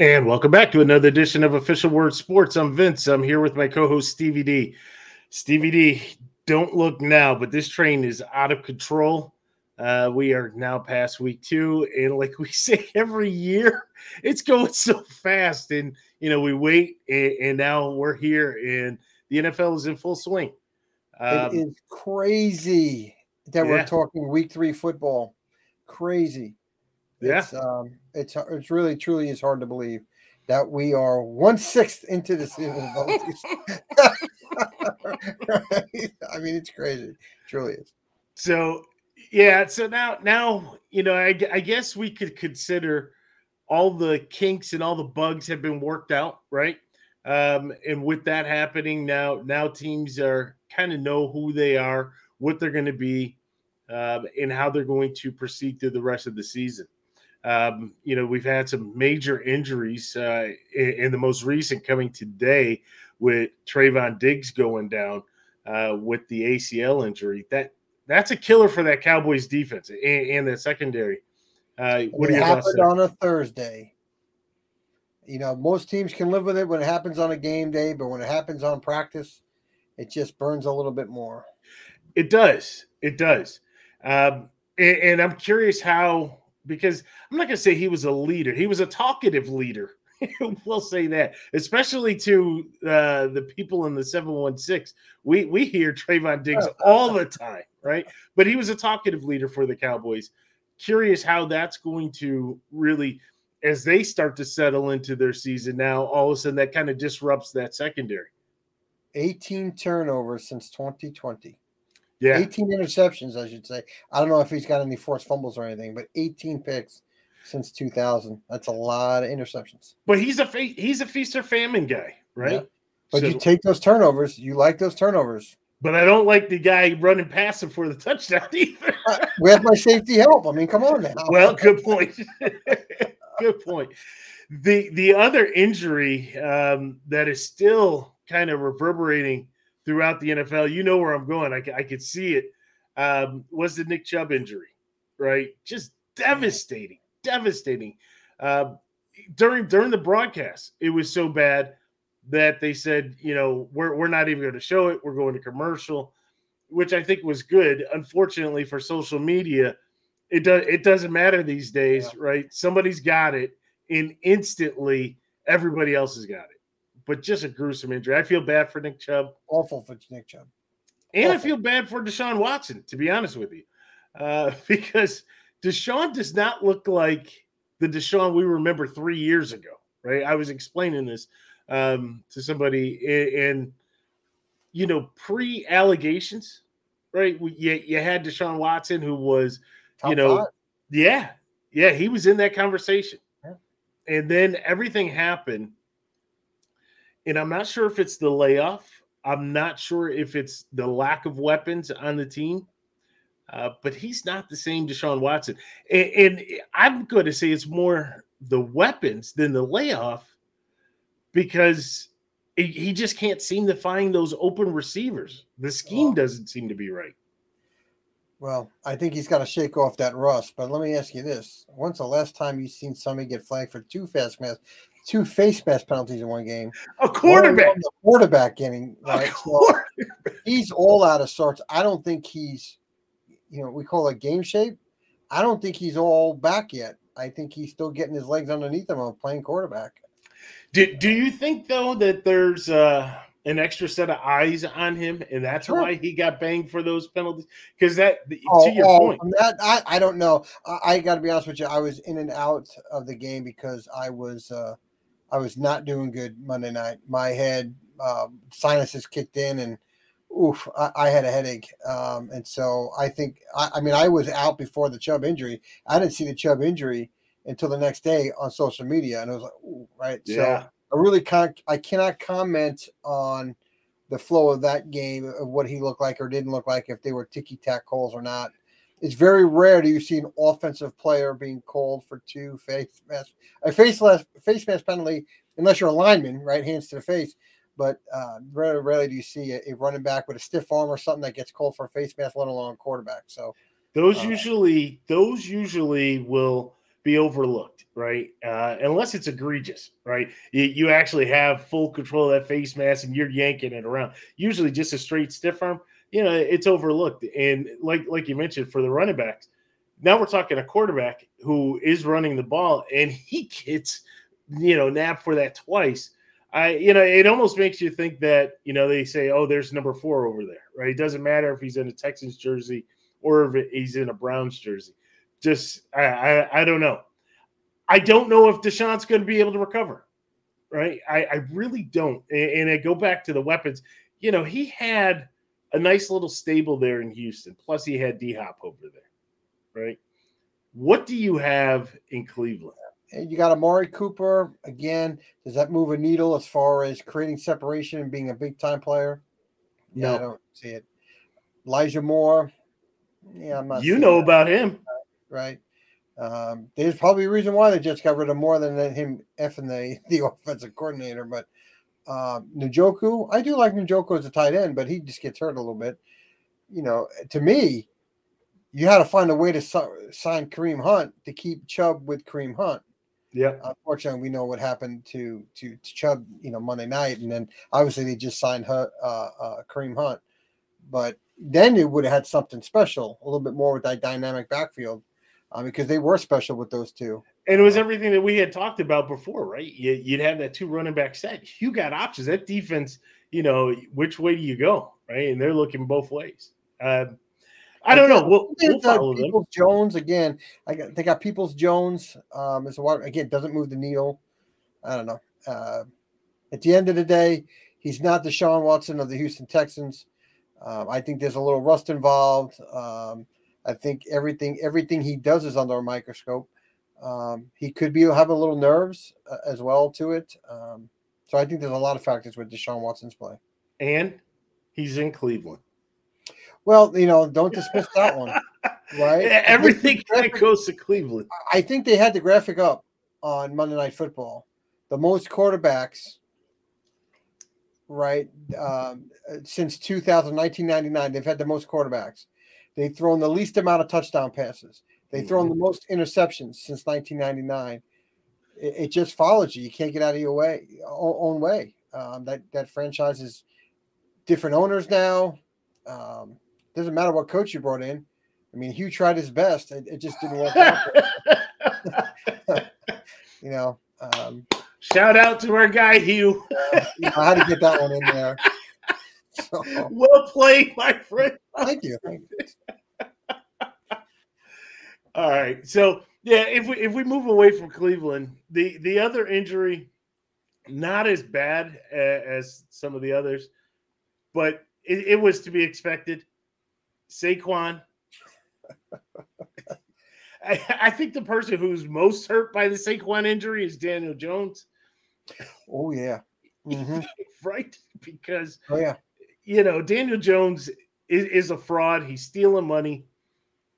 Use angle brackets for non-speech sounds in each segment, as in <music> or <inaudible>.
And welcome back to another edition of Official Word Sports. I'm Vince. I'm here with my co-host Stevie D. Stevie D, don't look now, but this train is out of control. Uh, we are now past week two, and like we <laughs> say every year, it's going so fast. And you know, we wait, and, and now we're here, and the NFL is in full swing. Um, it is crazy that yeah. we're talking week three football. Crazy. Yeah. It's, um, it's it's really truly is hard to believe that we are one sixth into the season. <laughs> <laughs> I mean, it's crazy. It truly is. So yeah, so now now you know, I, I guess we could consider all the kinks and all the bugs have been worked out, right? Um, and with that happening now, now teams are kind of know who they are, what they're going to be, um, and how they're going to proceed through the rest of the season. Um, you know, we've had some major injuries, uh, and the most recent coming today with Trevon Diggs going down uh, with the ACL injury. That that's a killer for that Cowboys defense and, and that secondary. Uh, what it happened on a Thursday. You know, most teams can live with it when it happens on a game day, but when it happens on practice, it just burns a little bit more. It does. It does. Um, and, and I'm curious how because I'm not going to say he was a leader. He was a talkative leader. <laughs> we'll say that, especially to uh, the people in the 716. We we hear Trevon Diggs all the time, right? But he was a talkative leader for the Cowboys. Curious how that's going to really, as they start to settle into their season now, all of a sudden that kind of disrupts that secondary. 18 turnovers since 2020. Yeah. 18 interceptions, I should say. I don't know if he's got any forced fumbles or anything, but 18 picks since 2000. That's a lot of interceptions. But he's a fe- he's a feast or famine guy, right? Yeah. But so, you take those turnovers. You like those turnovers. But I don't like the guy running past him for the touchdown <laughs> either. Uh, we have my safety help. I mean, come on now. Well, good point. <laughs> good point. The the other injury um, that is still kind of reverberating throughout the NFL. You know where I'm going. I, I could see it. Um, was the Nick Chubb injury, right? Just devastating, devastating. Uh, during during the broadcast, it was so bad that they said, you know, we're we're not even going to show it. We're going to commercial, which I think was good. Unfortunately for social media, it does it doesn't matter these days, yeah. right? Somebody's got it, and instantly everybody else has got it but just a gruesome injury. I feel bad for Nick Chubb. Awful for Nick Chubb. And Awful. I feel bad for Deshaun Watson, to be honest with you, uh, <laughs> because Deshaun does not look like the Deshaun we remember three years ago, right? I was explaining this um, to somebody, and, you know, pre allegations, right? You, you had Deshaun Watson, who was, Top you know, five. yeah, yeah, he was in that conversation. Yeah. And then everything happened and I'm not sure if it's the layoff. I'm not sure if it's the lack of weapons on the team. Uh, but he's not the same Deshaun Watson. And, and I'm going to say it's more the weapons than the layoff because it, he just can't seem to find those open receivers. The scheme doesn't seem to be right. Well, I think he's got to shake off that rust. But let me ask you this: When's the last time you've seen somebody get flagged for two fast masks? Two face mask penalties in one game. A quarterback. The quarterback getting right. So he's all out of sorts. I don't think he's, you know, we call it game shape. I don't think he's all back yet. I think he's still getting his legs underneath him on playing quarterback. Do, do you think though that there's uh, an extra set of eyes on him, and that's sure. why he got banged for those penalties? Because that, oh, to your oh, point, that I, I don't know. I, I got to be honest with you. I was in and out of the game because I was uh, I was not doing good Monday night. My head uh, sinuses kicked in, and oof, I, I had a headache. Um, and so I think, I, I, mean, I was out before the Chubb injury. I didn't see the Chubb injury until the next day on social media, and it was like, ooh, right. Yeah. So I really can't, I cannot comment on the flow of that game of what he looked like or didn't look like, if they were ticky tack calls or not it's very rare do you see an offensive player being called for two face mask a face face mask penalty unless you're a lineman, right? Hands to the face. But uh, very rarely do you see a, a, running back with a stiff arm or something that gets called for a face mask, let alone a quarterback. So those uh, usually those usually will be overlooked, right? Uh, unless it's egregious, right? You, you, actually have full control of that face mask and you're yanking it around. Usually, just a straight stiff arm, you know, it's overlooked. And like like you mentioned for the running backs, now we're talking a quarterback who is running the ball and he <laughs> gets, you know, nabbed for that twice. I, you know, it almost makes you think that, you know, they say, oh, there's number four over there, right? It doesn't matter if he's in a Texans jersey or if he's in a Browns jersey. Just, I, I, I don't know. I don't know if Deshaun's going to be able to recover, right? I, I really don't. And, and I go back to the weapons. You know, he had a nice little stable there in Houston. Plus, he had D Hop over there, right? What do you have in Cleveland? You got Amari Cooper again. Does that move a needle as far as creating separation and being a big time player? No, I don't see it. Elijah Moore. Yeah, I'm not. You know that. about him, right? Um, there's probably a reason why they just got rid of more than him effing the <laughs> the offensive coordinator. But um, Njoku, I do like Njoku as a tight end, but he just gets hurt a little bit. You know, to me, you had to find a way to sign Kareem Hunt to keep Chubb with Kareem Hunt. Yeah. Unfortunately, we know what happened to to, to Chubb, you know, Monday night, and then obviously they just signed her, uh, uh, Kareem Hunt, but then it would have had something special, a little bit more with that dynamic backfield, uh, because they were special with those two. And it was everything that we had talked about before, right? You, would have that two running back set. You got options. That defense, you know, which way do you go, right? And they're looking both ways. Uh, I don't know. We'll, we'll follow Peoples Jones again. I got they got Peoples Jones um, as a water again doesn't move the needle. I don't know. Uh, at the end of the day, he's not Deshaun Watson of the Houston Texans. Um, I think there's a little rust involved. Um, I think everything everything he does is under a microscope. Um, he could be having a little nerves uh, as well to it. Um, so I think there's a lot of factors with Deshaun Watson's play. And he's in Cleveland. Well, you know, don't <laughs> dismiss that one, right? Everything goes to Cleveland. I think they had the graphic up on Monday Night Football. The most quarterbacks, right, um, since 2000, 1999, they've had the most quarterbacks. They've thrown the least amount of touchdown passes. They've thrown the most interceptions since 1999. It, it, just follows you. You can't get out of your way, own way. Um, that that franchise is different owners now. Um, doesn't matter what coach you brought in. I mean, Hugh tried his best. It, it just didn't work out. <laughs> you know. Um, Shout out to our guy Hugh. uh, you know, I had to get that one in there. <laughs> So, well played, my friend. Thank you. Thank you. All right. So yeah, if we if we move away from Cleveland, the the other injury, not as bad as, as some of the others, but it, it was to be expected. Saquon. <laughs> I, I, think the person who's most hurt by the Saquon injury is Daniel Jones. Oh yeah, mm-hmm. <laughs> right? Because oh yeah, you know Daniel Jones is, is, a fraud. He's stealing money,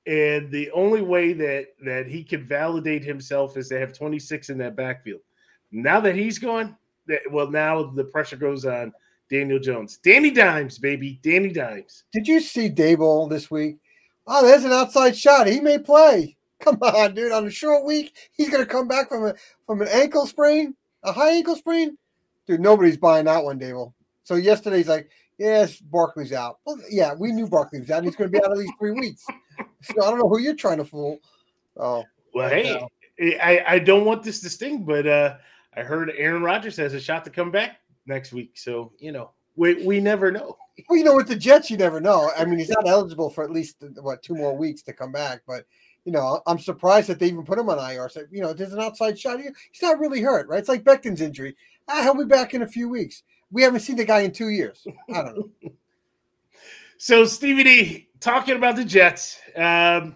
and the only way that that he can validate himself is to have 26 in that backfield. Now that he's gone, that well now the pressure goes on Daniel Jones. Danny Dimes, baby. Danny Dimes. Did you see Daboll this week? Oh, there's an outside shot. He may play. <laughs> Come on, dude. On a short week, he's gonna come back from a from an ankle sprain, a high ankle sprain. Dude, nobody's buying that one, Daboll. So yesterday's like, yes, Barkley's out. Well, yeah, we knew Barkley was out. He's going to be out at least three weeks. So I don't know who you're trying to fool. Oh, well, hey, I, I don't want this to sting, but uh, I heard Aaron Rodgers has a shot to come back next week. So you know, we we never know. Well, you know, with the Jets, you never know. I mean, he's not eligible for at least what two more weeks to come back, but. You know, I'm surprised that they even put him on IR. So, you know, there's an outside shot. He's not really hurt, right? It's like Becton's injury. Ah, he'll be back in a few weeks. We haven't seen the guy in two years. I don't know. <laughs> so, Stevie D, talking about the Jets. Um,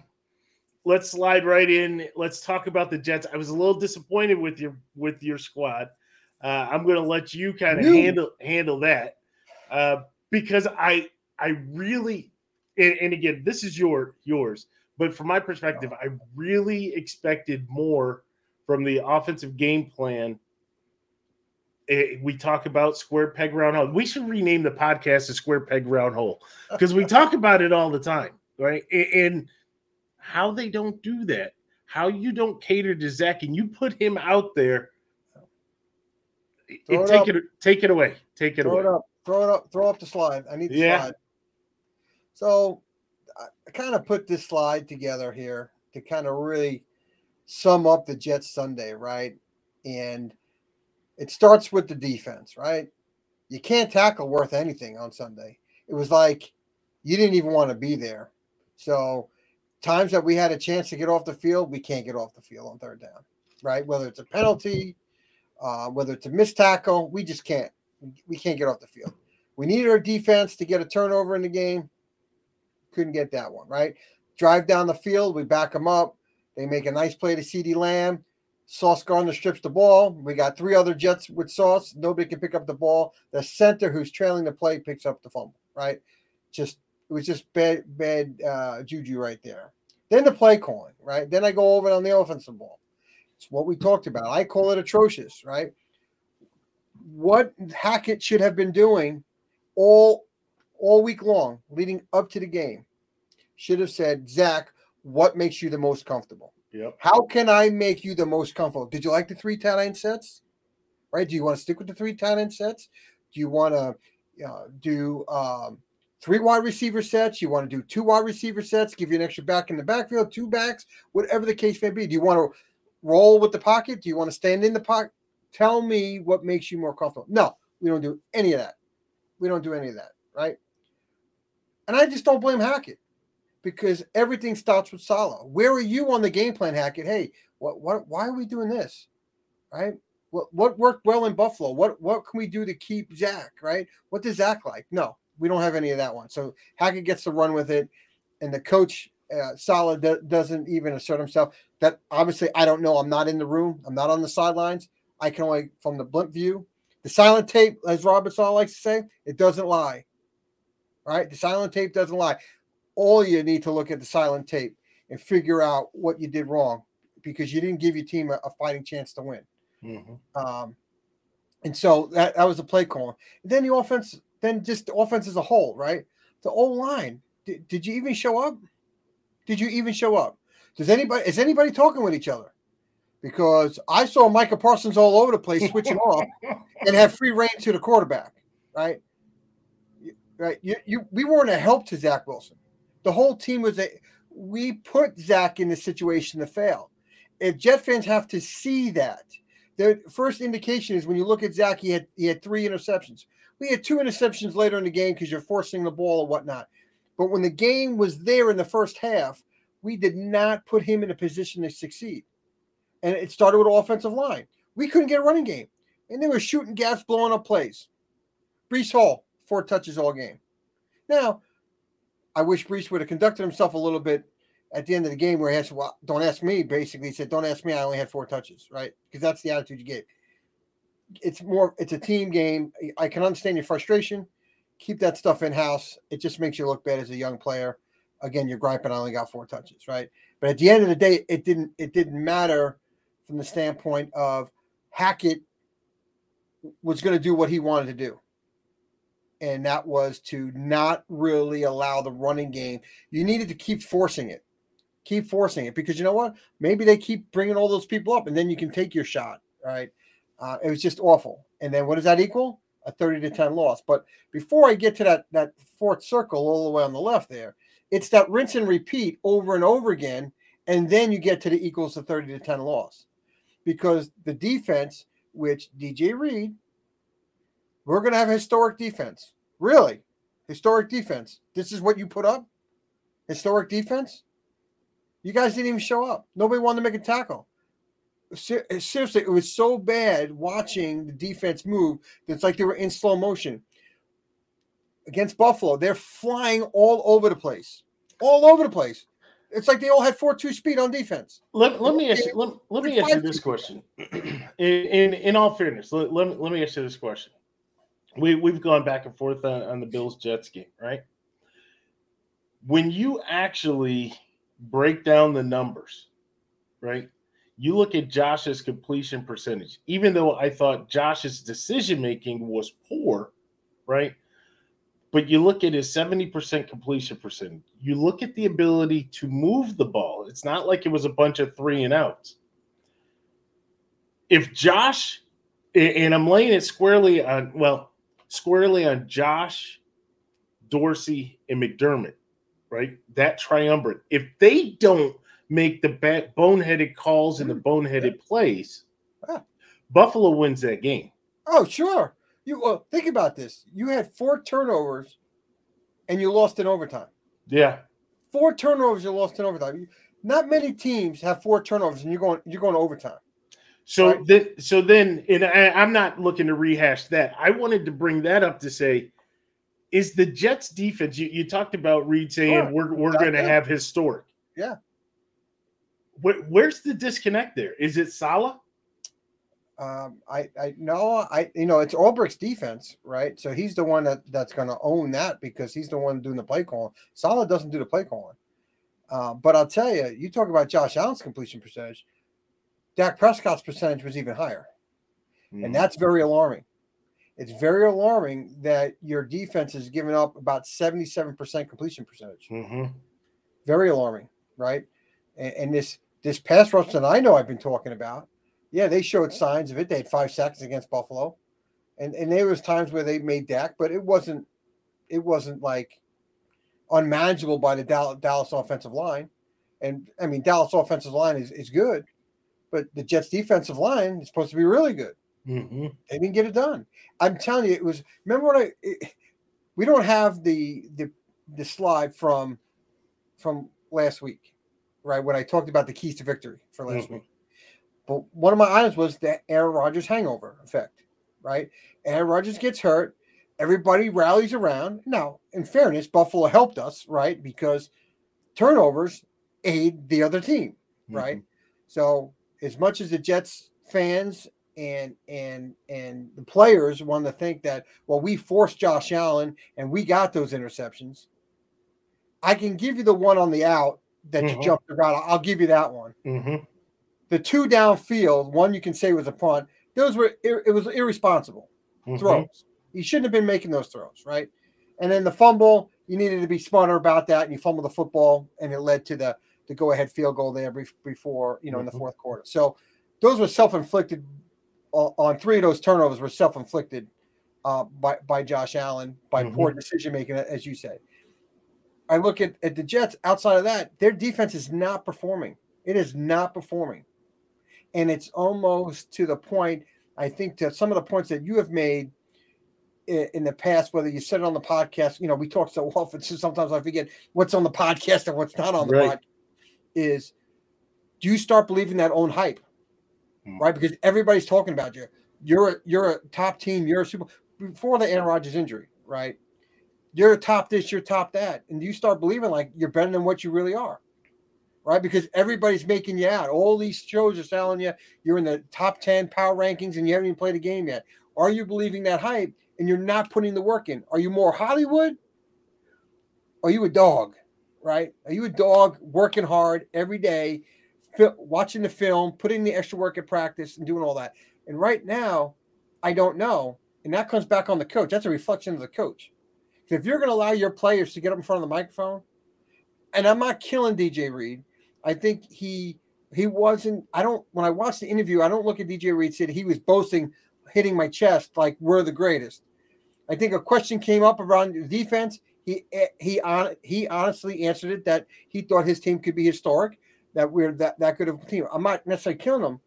let's slide right in. Let's talk about the Jets. I was a little disappointed with your with your squad. Uh, I'm going to let you kind of handle handle that uh, because I I really and, and, again this is your yours, but from my perspective, I really expected more from the offensive game plan. It, eh, we talk about square peg round hole. We should rename the podcast to Square Peg Round Hole because we talk about it all the time, right? And, and how they don't do that how you don't cater to Zach and you put him out there. Throw it take up. it, take it away. Take it Throw away. it up. Throw it up. Throw up the slide. I need the Yeah. slide. So I- I kind of put this slide together here to kind of really sum up the Jets Sunday, right? And it starts with the defense, right? You can't tackle worth anything on Sunday. It was like you didn't even want to be there. So times that we had a chance to get off the field, we can't get off the field on third down, right? Whether it's a penalty, uh, whether it's a missed tackle, we just can't. We can't get off the field. We needed our defense to get a turnover in the game. Couldn't get that one, right? Drive down the field, we back them up. They make a nice play to CeeDee Lamb. Sauce Gardner strips the ball. We got three other Jets with Sauce. Nobody can pick up the ball. The center who's trailing the play picks up the fumble, right? Just it was just bad, bad uh, juju right there. Then the play calling, right? Then I go over on the offensive ball. It's what we talked about. I call it atrocious, right? What Hackett should have been doing all all week long, leading up to the game, should have said, Zach, what makes you the most comfortable? Yep. How can I make you the most comfortable? Did you like the three tight end sets? Right? Do you want to stick with the three tight end sets? Do you want to uh, do um, three wide receiver sets? You want to do two wide receiver sets? Give you an extra back in the backfield, two backs, whatever the case may be. Do you want to roll with the pocket? Do you want to stand in the pocket? Tell me what makes you more comfortable. No, we don't do any of that. We don't do any of that, right? And I just don't blame Hackett because everything starts with Saleh. Where are you on the game plan, Hackett? Hey, what, what, why are we doing this, right? What, what worked well in Buffalo? What, what can we do to keep Zach, right? What does Zach like? No, we don't have any of that one. So Hackett gets to run with it, and the coach uh, Saleh do, doesn't even assert himself. That obviously I don't know. I'm not in the room. I'm not on the sidelines. I can only from the blimp view. The silent tape, as Robert likes to say, it doesn't lie. Right? The silent tape doesn't lie. All you need to look at the silent tape and figure out what you did wrong because you didn't give your team a, a fighting chance to win. Mhm. Um, and so that, that was the play call. then the offense, then just the offense as a whole, right? The O line. Did, did you even show up? Did you even show up? Does anybody is anybody talking with each other? Because I saw Micah Parsons all over the place switching off <laughs> and have free reign to the quarterback, right? Right. You, you we weren't a help to Zach Wilson. The whole team was a we put Zach in the situation to fail. If Jet fans have to see that, the first indication is when you look at Zach, he had he had three interceptions. We had two interceptions later in the game because you're forcing the ball or whatnot. But when the game was there in the first half, we did not put him in a position to succeed. And it started with offensive line. We couldn't get a running game. And they were shooting gaps, blowing up plays. Breece Hall, four touches all game. Now, I wish Breece would have conducted himself a little bit at the end of the game where he asked, well, don't ask me, basically. He said, don't ask me. I only had four touches, right? Because that's the attitude you gave. It's more, it's a team game. I can understand your frustration. Keep that stuff in house. It just makes you look bad as a young player. Again, you're griping. I only got four touches, right? But at the end of the day, it didn't. It didn't matter from the standpoint of Hackett was going to do what he wanted to do, and that was to not really allow the running game. You needed to keep forcing it, keep forcing it, because you know what? Maybe they keep bringing all those people up, and then you can take your shot, right? Uh, it was just awful. And then what does that equal? A thirty to ten loss. But before I get to that that fourth circle all the way on the left there, it's that rinse and repeat over and over again, and then you get to the equals to thirty to ten loss, because the defense, which DJ Reed, we're going to have historic defense. Really, historic defense. This is what you put up. Historic defense. You guys didn't even show up. Nobody wanted to make a tackle. Seriously, it was so bad watching the defense move. It's like they were in slow motion. Against Buffalo, they're flying all over the place, all over the place. It's like they all had four two speed on defense. Let, let me ask you, let, let me ask you this question. <clears throat> In, in in all fairness, let, let, me, let me ask you this question. We we've gone back and forth on, on the Bills Jets game, right? When you actually break down the numbers, right? You look at Josh's completion percentage, even though I thought Josh's decision making was poor, right? but you look at his 70% completion percentage. You look at the ability to move the ball. It's not like it was a bunch of three and outs. If Josh, and I'm laying it squarely on, well, squarely on Josh, Dorsey, and McDermott, right? That triumvirate. If they don't make the bad, boneheaded calls and the boneheaded plays, Ah. Buffalo wins that game. Oh, sure. You well, think about this. You had four turnovers, and you lost in overtime. Yeah. Four turnovers, you lost in overtime. Not many teams have four turnovers, and you're going you're going to overtime. So Right. then, so then, and I, I'm not looking to rehash that. I wanted to bring that up to say, is the Jets defense? You, you talked about Reed saying Sure. we're we're going to have historic. Yeah. Where, where's the disconnect there? Is it Saleh? Um, I I no, I you know it's Ulbrich's defense, right? So he's the one that that's going to own that because he's the one doing the play calling. Saleh doesn't do the play calling. Uh, but I'll tell you, you talk about Josh Allen's completion percentage. Dak Prescott's percentage was even higher. Mm. And that's very alarming. It's very alarming that your defense is giving up about 77% completion percentage. Mhm. Very alarming, right? And, and this this pass rush that I know I've been talking about, yeah, they showed signs of it. They had five seconds against Buffalo. And and there was times where they made Dak, but it wasn't it wasn't like unmanageable by the Dallas offensive line. And I mean Dallas offensive line is, is good, but the Jets defensive line is supposed to be really good Mhm. they didn't get it done. I'm telling you, it was. Remember when I? It, we don't have the the the slide from from last week, right? When I talked about the keys to victory for last Mhm. week. But one of my items was the Aaron Rodgers hangover effect, right? Aaron Rodgers gets hurt, everybody rallies around. Now, in fairness, Buffalo helped us, right? Because turnovers aid the other team right? So as much as the Jets fans and and and the players want to think that well we forced Josh Allen and we got those interceptions, I can give you the one on the out that Mhm. you jumped around. I'll give you that one. Mhm. The two downfield, one you can say was a punt. Those were it was irresponsible Mhm. throws. He shouldn't have been making those throws, right? And then the fumble, you needed to be smarter about that, and you fumbled the football, and it led to the the go ahead field goal there bef- before you know in the Mhm. fourth quarter. So those were self inflicted. On, on three of those turnovers were self inflicted uh, by by Josh Allen by poor decision making, as you say. I look at, at the Jets. Outside of that, their defense is not performing. It is not performing, and it's almost to the point. I think that some of the points that you have made i- in the past, whether you said it on the podcast, you know, we talk so <laughs> often, so sometimes I forget what's on the podcast and what's not on the Right. podcast. Is do you start believing that own hype, Hmm. right? Because everybody's talking about you. You're a, you're a top team. You're a super before the Aaron Rodgers injury, right? You're a top this, you're top that, and you start believing like you're better than what you really are, right? Because everybody's making you out. All these shows are selling you you're in the top ten power rankings, and you haven't even played a game yet. Are you believing that hype and you're not putting the work in? Are you more Hollywood? Are you a dog, right? Are you a dog working hard every day, fi- watching the film, putting the extra work at practice, and doing all that? And right now, I don't know. And that comes back on the coach. That's a reflection of the coach. If you're going to allow your players to get up in front of the microphone, and I'm not killing DJ Reed, I think he he wasn't. I don't. When I watched the interview, I don't look at DJ Reed said he was boasting, hitting my chest like we're the greatest. I think a question came up around defense. He he on he honestly answered it that he thought his team could be historic, that we're that that good of a team. I'm not necessarily killing them,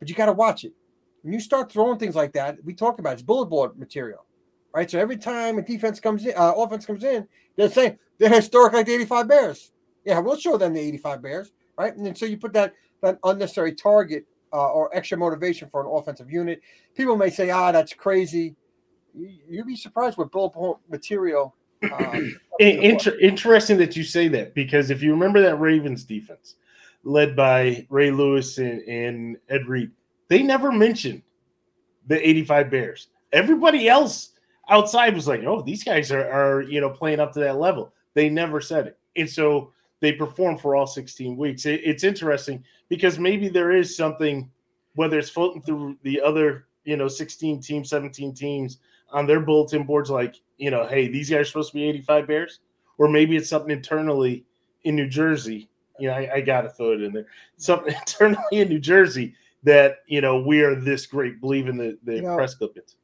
but you got to watch it. When you start throwing things like that, we talk about it, it's bullet board material, right? So every time a defense comes in, uh, offense comes in, they're saying they're historic like the 85 Bears. Yeah, we'll show them the 85 Bears, right? And then so you put that that unnecessary target uh, or extra motivation for an offensive unit. People may say, ah, that's crazy. You- You'd be surprised what bullet point material. Um, <laughs> In- inter- interesting that you say that because if you remember that Ravens defense, led by Ray Lewis and, and Ed Reed, they never mentioned the 85 Bears. Everybody else outside was like, "Oh, these guys are, are you know playing up to that level." They never said it, and so they performed for all 16 weeks. It- it's interesting because maybe there is something, whether it's floating through the other you know 16 teams, 17 teams on their bulletin boards like, you know, hey, these guys are supposed to be 85 Bears, or maybe it's something internally in New Jersey. You know, I, I got to throw it in there. Something <laughs> internally in New Jersey that you know we are this great. Believe in the the you know, press clippings.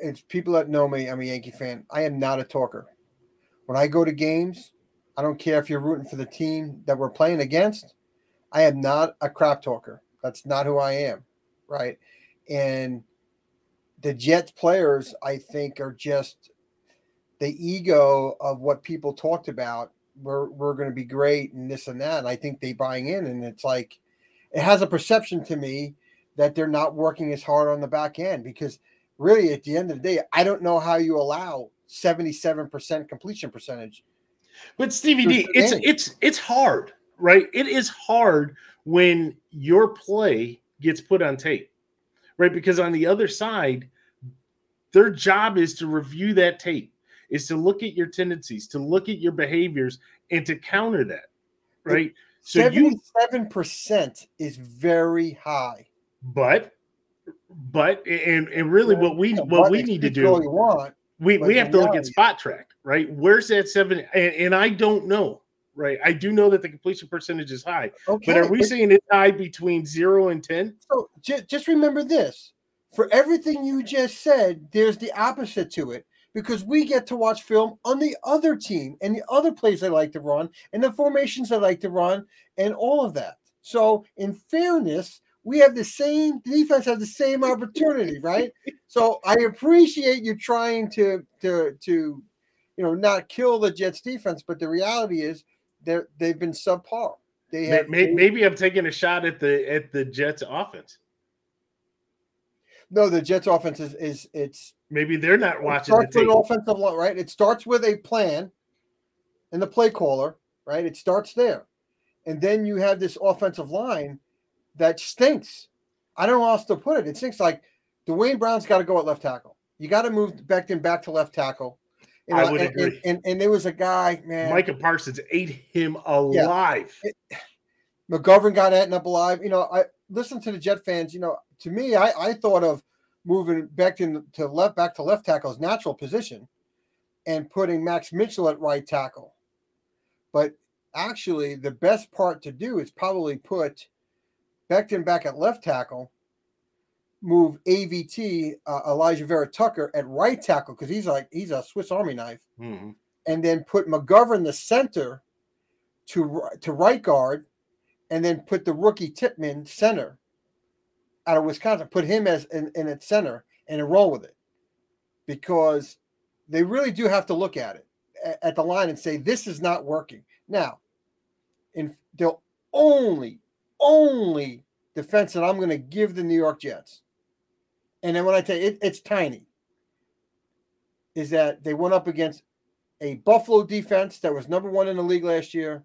It's people that know me. I'm a Yankee fan. I am not a talker. When I go to games, I don't care if you're rooting for the team that we're playing against. I am not a crap talker. That's not who I am, right? And the Jets players, I think, are just the ego of what people talked about. We're we're going to be great and this and that. And I think they buying in, and it's like it has a perception to me that they're not working as hard on the back end because really at the end of the day, I don't know how you allow 77% completion percentage. But Stevie D, it's it's it's hard, right? It is hard when your play gets put on tape, right? Because on the other side, their job is to review that tape, is to look at your tendencies, to look at your behaviors, and to counter that, right? So 77% is very high. But but and and really what we what we need to do want, we we have to look at spot track, right? Where's that seven? And, and, I don't know, right? I do know that the completion percentage is high, okay, but are we but, saying it's high between zero and ten? So j- just remember this: for everything you just said, there's the opposite to it because we get to watch film on the other team and the other plays they like to run and the formations they like to run and all of that. So, in fairness, we have the same defense have the same opportunity, <laughs> right? So I appreciate you trying to to to you know not kill the Jets defense, but the reality is they they've been subpar. They have maybe, maybe I'm taking a shot at the at the Jets offense. No, the Jets offense is, is it's maybe they're not watching Starts the tape. offensive line, right? It starts with a plan and the play caller, right? It starts there. And then you have this offensive line that stinks. I don't know how else to put it. It stinks like Duane Brown's got to go at left tackle. You got to move Becton back to left tackle. You know, I would and, agree. And, and, and, there was a guy, man. Micah Parsons ate him alive. Yeah. It, McGovern got eaten up alive. You know, I listen to the Jet fans. You know, to me, I, I thought of moving Becton to left back to left tackle's natural position and putting Max Mitchell at right tackle. But actually, the best part to do is probably put Becton back at left tackle, move AVT uh, Alijah Vera Tucker at right tackle because he's like he's a Swiss Army knife, mm-hmm. and then put McGovern the center to to right guard, and then put the rookie Tippmann center out of Wisconsin, put him as in, in its center and roll with it because they really do have to look at it at, at the line and say this is not working now. And they'll only only defense that I'm going to give the New York Jets. And then when I tell you it, it's tiny, is that they went up against a Buffalo defense that was number one in the league last year.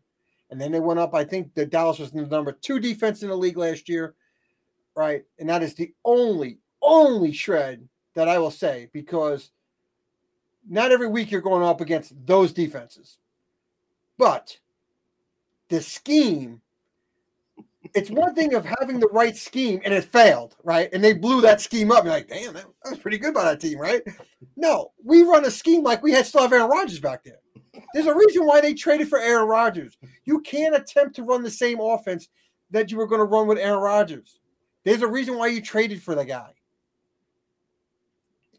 And then they went up, I think the Dallas was the number two defense in the league last year. Right. And that is the only, only shred that I will say because not every week you're going up against those defenses. But the scheme it's one thing of having the right scheme and it failed, right? And they blew that scheme up. You're like, damn, that, was pretty good by that team, right? No, we run a scheme like we had still have Aaron Rodgers back there. There's a reason why they traded for Aaron Rodgers. You can't attempt to run the same offense that you were going to run with Aaron Rodgers. There's a reason why you traded for the guy.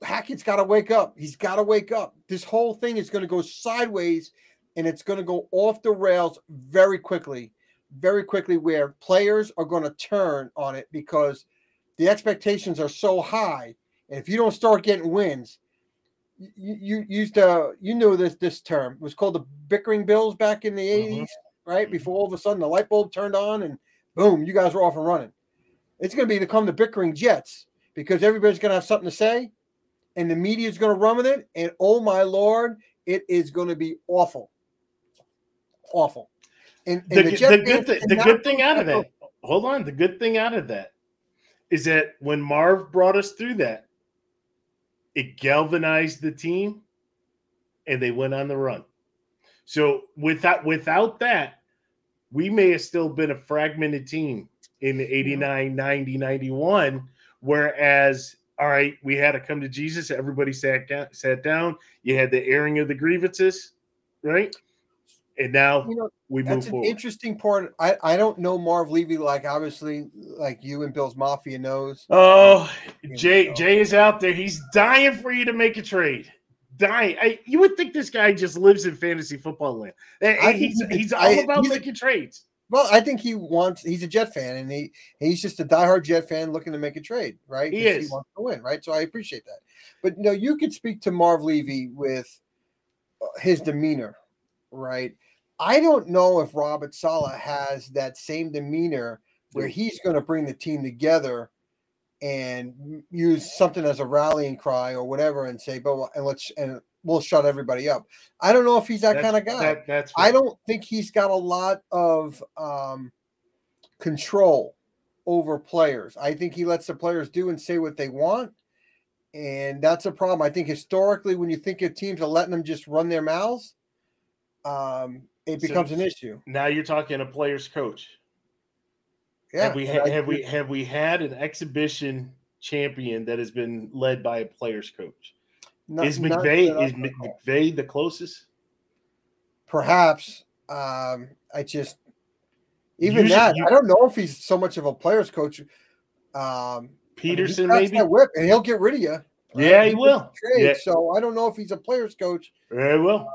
Hackett's got to wake up. He's got to wake up. This whole thing is going to go sideways and it's going to go off the rails very quickly very quickly where players are going to turn on it because the expectations are so high. And if you don't start getting wins, you, you used to you know this this term it was called the bickering bills back in the 80s, mm-hmm. right? Mm-hmm. Before all of a sudden the light bulb turned on and boom, you guys were off and running. It's going to be become the bickering jets because everybody's going to have something to say and the media is going to run with it. And oh my lord, it is going to be awful. Awful. And, and the, the, the, good, th- the good thing out of that, hold on, the good thing out of that is that when Marv brought us through that, it galvanized the team and they went on the run. So without without that, we may have still been a fragmented team in 89, 90, 91. Whereas all right, we had to come to Jesus. Everybody sat sat down. You had the airing of the grievances, right? And now you know, we move forward. interesting part. I, I don't know Marv Levy like obviously like you and Bills Mafia knows. Oh, Jay Jay is out there. He's dying for you to make a trade. Dying. I, you would think this guy just lives in fantasy football land. He's he's all about he's, making trades. Well, I think he wants. He's a Jet fan, and he he's just a diehard Jet fan looking to make a trade, right? He is. He wants to win, right? So I appreciate that. But you know, you could speak to Marv Levy with uh, his demeanor, right? I don't know if Robert Saleh has that same demeanor where he's going to bring the team together and use something as a rallying cry or whatever, and say, "But and let's and we'll shut everybody up. I don't know if he's that kind of guy. That, that's. I don't think he's got a lot of um, control over players. I think he lets the players do and say what they want. And that's a problem. I think historically, when you think of teams are letting them just run their mouths, um, it becomes so, an issue. Now you're talking a player's coach. Yeah. Have we ha- have we have we had an exhibition champion that has been led by a player's coach? Not, is McVay is McVay the closest? Perhaps. Um, I just even Usually, that. You, I don't know if he's so much of a player's coach. Um, Pederson I mean, maybe whip and he'll get rid of you. Right? Yeah, he, he will. Trade, yeah. So I don't know if he's a player's coach. Yeah, he will. Um,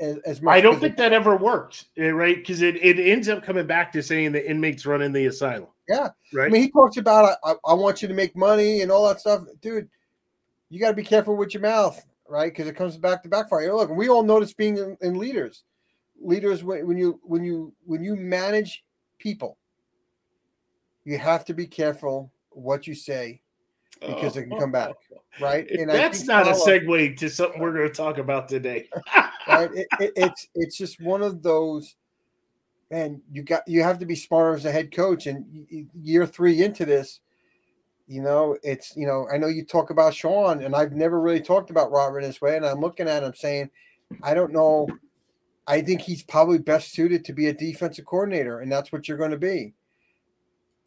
as, as much I don't think that ever worked, eh, right? Because it, it ends up coming back to saying the inmates running the asylum. Yeah, right. I mean, he talks about I, I want you to make money and all that stuff, dude you got to be careful with your mouth, right? Because it comes back to backfire. Look, we all notice being in, in leaders, leaders when, when you when you when you manage people, you have to be careful what you say because oh. it can come back, <laughs> right? And that's not a segue to something we're going to talk about today. <laughs> right? It, it, it's it's just one of those. And you got you have to be smarter as a head coach. And year three into this, you know, it's you know, I know you talk about Sean, and I've never really talked about Robert this way. And I'm looking at him saying, I don't know. I think he's probably best suited to be a defensive coordinator, and that's what you're going to be.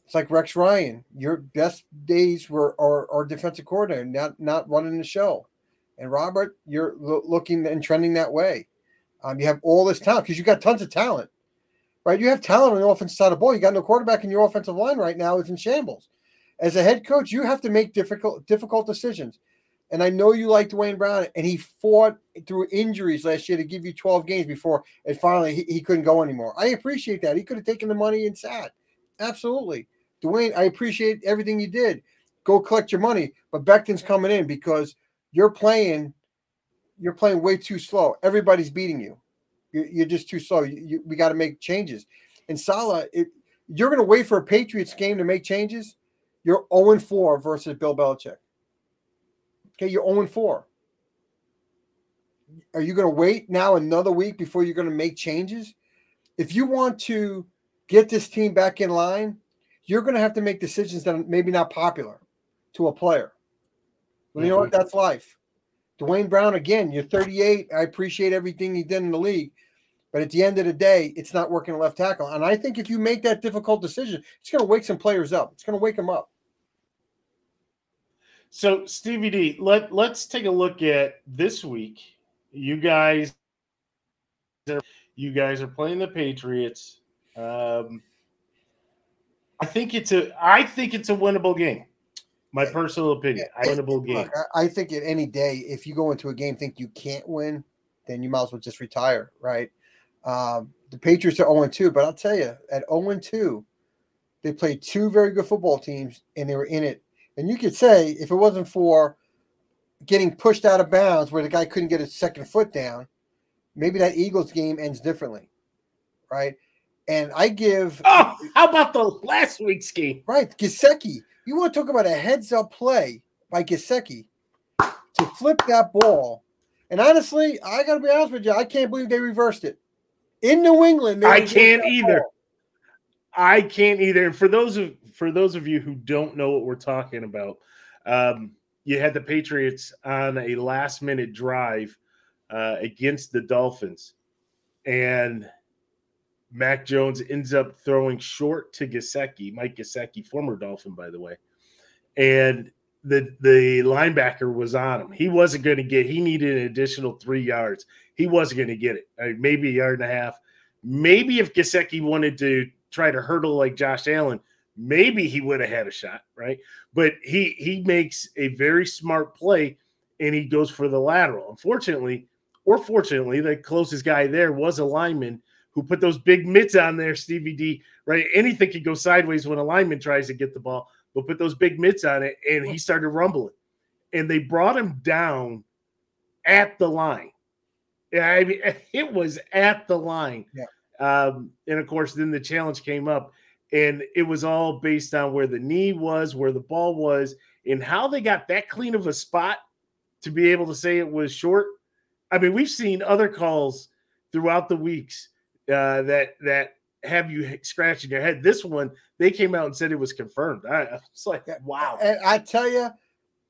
It's like Rex Ryan. Your best days were are, are defensive coordinator, not not running the show. And Robert, you're lo- looking and trending that way. Um, you have all this talent because you got tons of talent, right? You have talent on the offensive side of the ball. You got no quarterback in your offensive line right now is in shambles as a head coach, you have to make difficult difficult decisions. And I know you like Duane Brown, and he fought through injuries last year to give you 12 games before and finally he, he couldn't go anymore. I appreciate that. He could have taken the money and sat. Absolutely. Duane, I appreciate everything you did. Go collect your money. But Becton's coming in because you're playing, you're playing way too slow. Everybody's beating you. You're, you're just too slow. You, you, we got to make changes. And Saleh, it, you're going to wait for a Patriots game to make changes you're 0 4 versus Bill Belichick. Okay, you're 0 4. Are you going to wait now another week before you're going to make changes? If you want to get this team back in line, you're going to have to make decisions that are maybe not popular to a player. Well, you know what? Mm-hmm. That's life. Duane Brown, again, you're 38. I appreciate everything he did in the league. But at the end of the day, it's not working left tackle. And I think if you make that difficult decision, it's going to wake some players up. It's going to wake them up. So Stevie D, let let's take a look at this week. You guys, you guys are playing the Patriots. Um, I think it's a I think it's a winnable game. My personal opinion, yeah, winnable game. Look, I think at any day, if you go into a game think you can't win, then you might as well just retire, right? Um, the Patriots are 0 2, but I'll tell you, at 0 2, they played two very good football teams and they were in it and you could say if it wasn't for getting pushed out of bounds where the guy couldn't get his second foot down, maybe that Eagles game ends differently, right? And I give. Oh, how about the last week's game? Right, Gesicki. You want to talk about a heads up play by Gesicki to flip that ball? And honestly, I got to be honest with you, I can't believe they reversed it in New England. I can't either. Ball. I can't either. And for those of for those of you who don't know what we're talking about, um, you had the Patriots on a last minute drive uh, against the Dolphins, and Mac Jones ends up throwing short to Gesicki, Mike Gesicki, former Dolphin, by the way, and the the linebacker was on him. He wasn't going to get. He needed an additional three yards. He wasn't going to get it. I mean, maybe a yard and a half. Maybe if Gesicki wanted to try to hurdle like Josh Allen, maybe he would have had a shot, right? But he he makes a very smart play and he goes for the lateral. Unfortunately, or fortunately, the closest guy there was a lineman who put those big mitts on there, Stevie D, right? Anything can go sideways when a lineman tries to get the ball, but put those big mitts on it, and he started rumbling. And they brought him down at the line. Yeah, I mean, <laughs> it was at the line. Yeah. Um, and of course, then the challenge came up, and it was all based on where the knee was, where the ball was, and how they got that clean of a spot to be able to say it was short. I mean, we've seen other calls throughout the weeks uh, that that have you scratching your head. This one, they came out and said it was confirmed. I, I was like, <laughs> wow. And I tell you,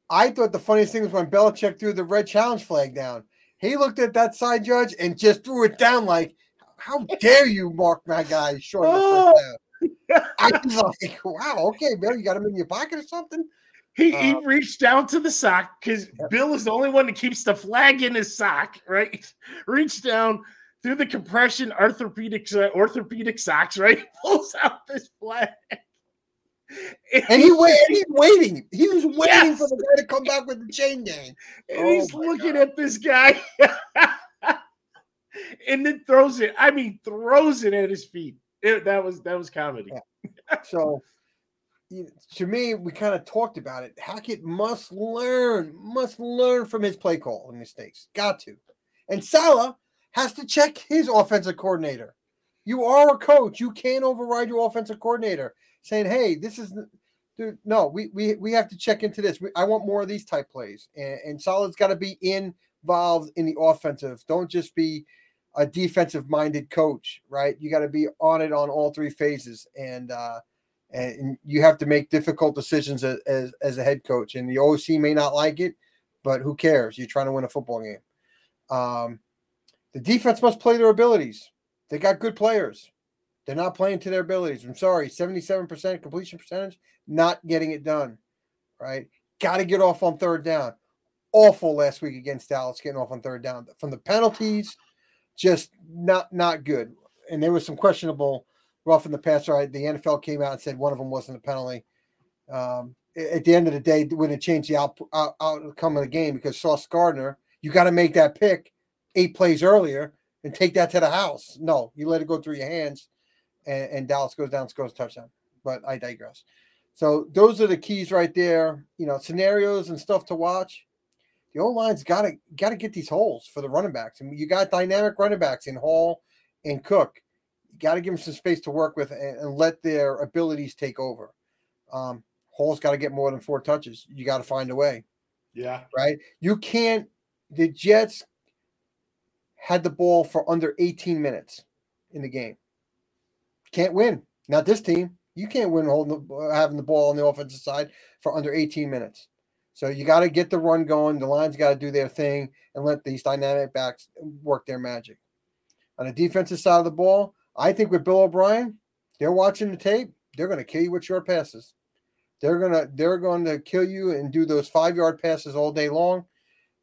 I thought the funniest thing was when Belichick threw the red challenge flag down. He looked at that side judge and just threw it down like, "How dare you mark my guy short Oh. first down?" I was like, "Wow, okay, Bill, you got him in your pocket or something?" He, he Uh, reached down to the sock because Bill is the only one that keeps the flag in his sock, right? <laughs> Reached down through the compression orthopedic uh, orthopedic socks, right? <laughs> Pulls out this flag. And he wait, and he's waiting. He was waiting Yes. for the guy to come back with the chain gang. and Oh he's looking God. at this guy <laughs> and then throws it. I mean, throws it at his feet. It- that was that was comedy. So, to me, we kind of talked about it. Hackett must learn, must learn from his play call and mistakes. Got to. And Saleh has to check his offensive coordinator. You are a coach. You can't override your offensive coordinator saying, "Hey, this is." Dude, no, we, we we have to check into this. We, I want more of these type plays, and, and Saleh's got to be involved in the offensive. Don't just be a defensive minded coach, right? You got to be on it on all three phases, and uh, and you have to make difficult decisions as, as as a head coach. And the OC may not like it, but who cares? You're trying to win a football game. Um, the defense must play their abilities. They got good players. They're not playing to their abilities. I'm sorry, 77% completion percentage, not getting it done. Right? Got to get off on third down. Awful last week against Dallas, getting off on third down. From the penalties, just not not good. And there was some questionable rough in the passer. Right? the NFL came out and said one of them wasn't a penalty. Um, at the end of the day, when it changed the out, out, outcome of the game, because Sauce Gardner, you got to make that pick eight plays earlier and take that to the house. No, you let it go through your hands, and, and Dallas goes down, scores a touchdown. But I digress. So those are the keys right there. You know, scenarios and stuff to watch. The old line's got to got to get these holes for the running backs, and you got dynamic running backs in Hall and Cook. You got to give them some space to work with and, and let their abilities take over. Um, Hall's got to get more than four touches. You got to find a way Yeah. right? You can't. The Jets had the ball for under 18 minutes in the game. Can't win. Not this team. You can't win holding the, having the ball on the offensive side for under 18 minutes. So you got to get the run going. The lines got to do their thing and let these dynamic backs work their magic. On the defensive side of the ball, I think with Bill O'Brien, they're watching the tape. They're going to kill you with short passes. They're gonna they're going to kill you and do those five yard passes all day long,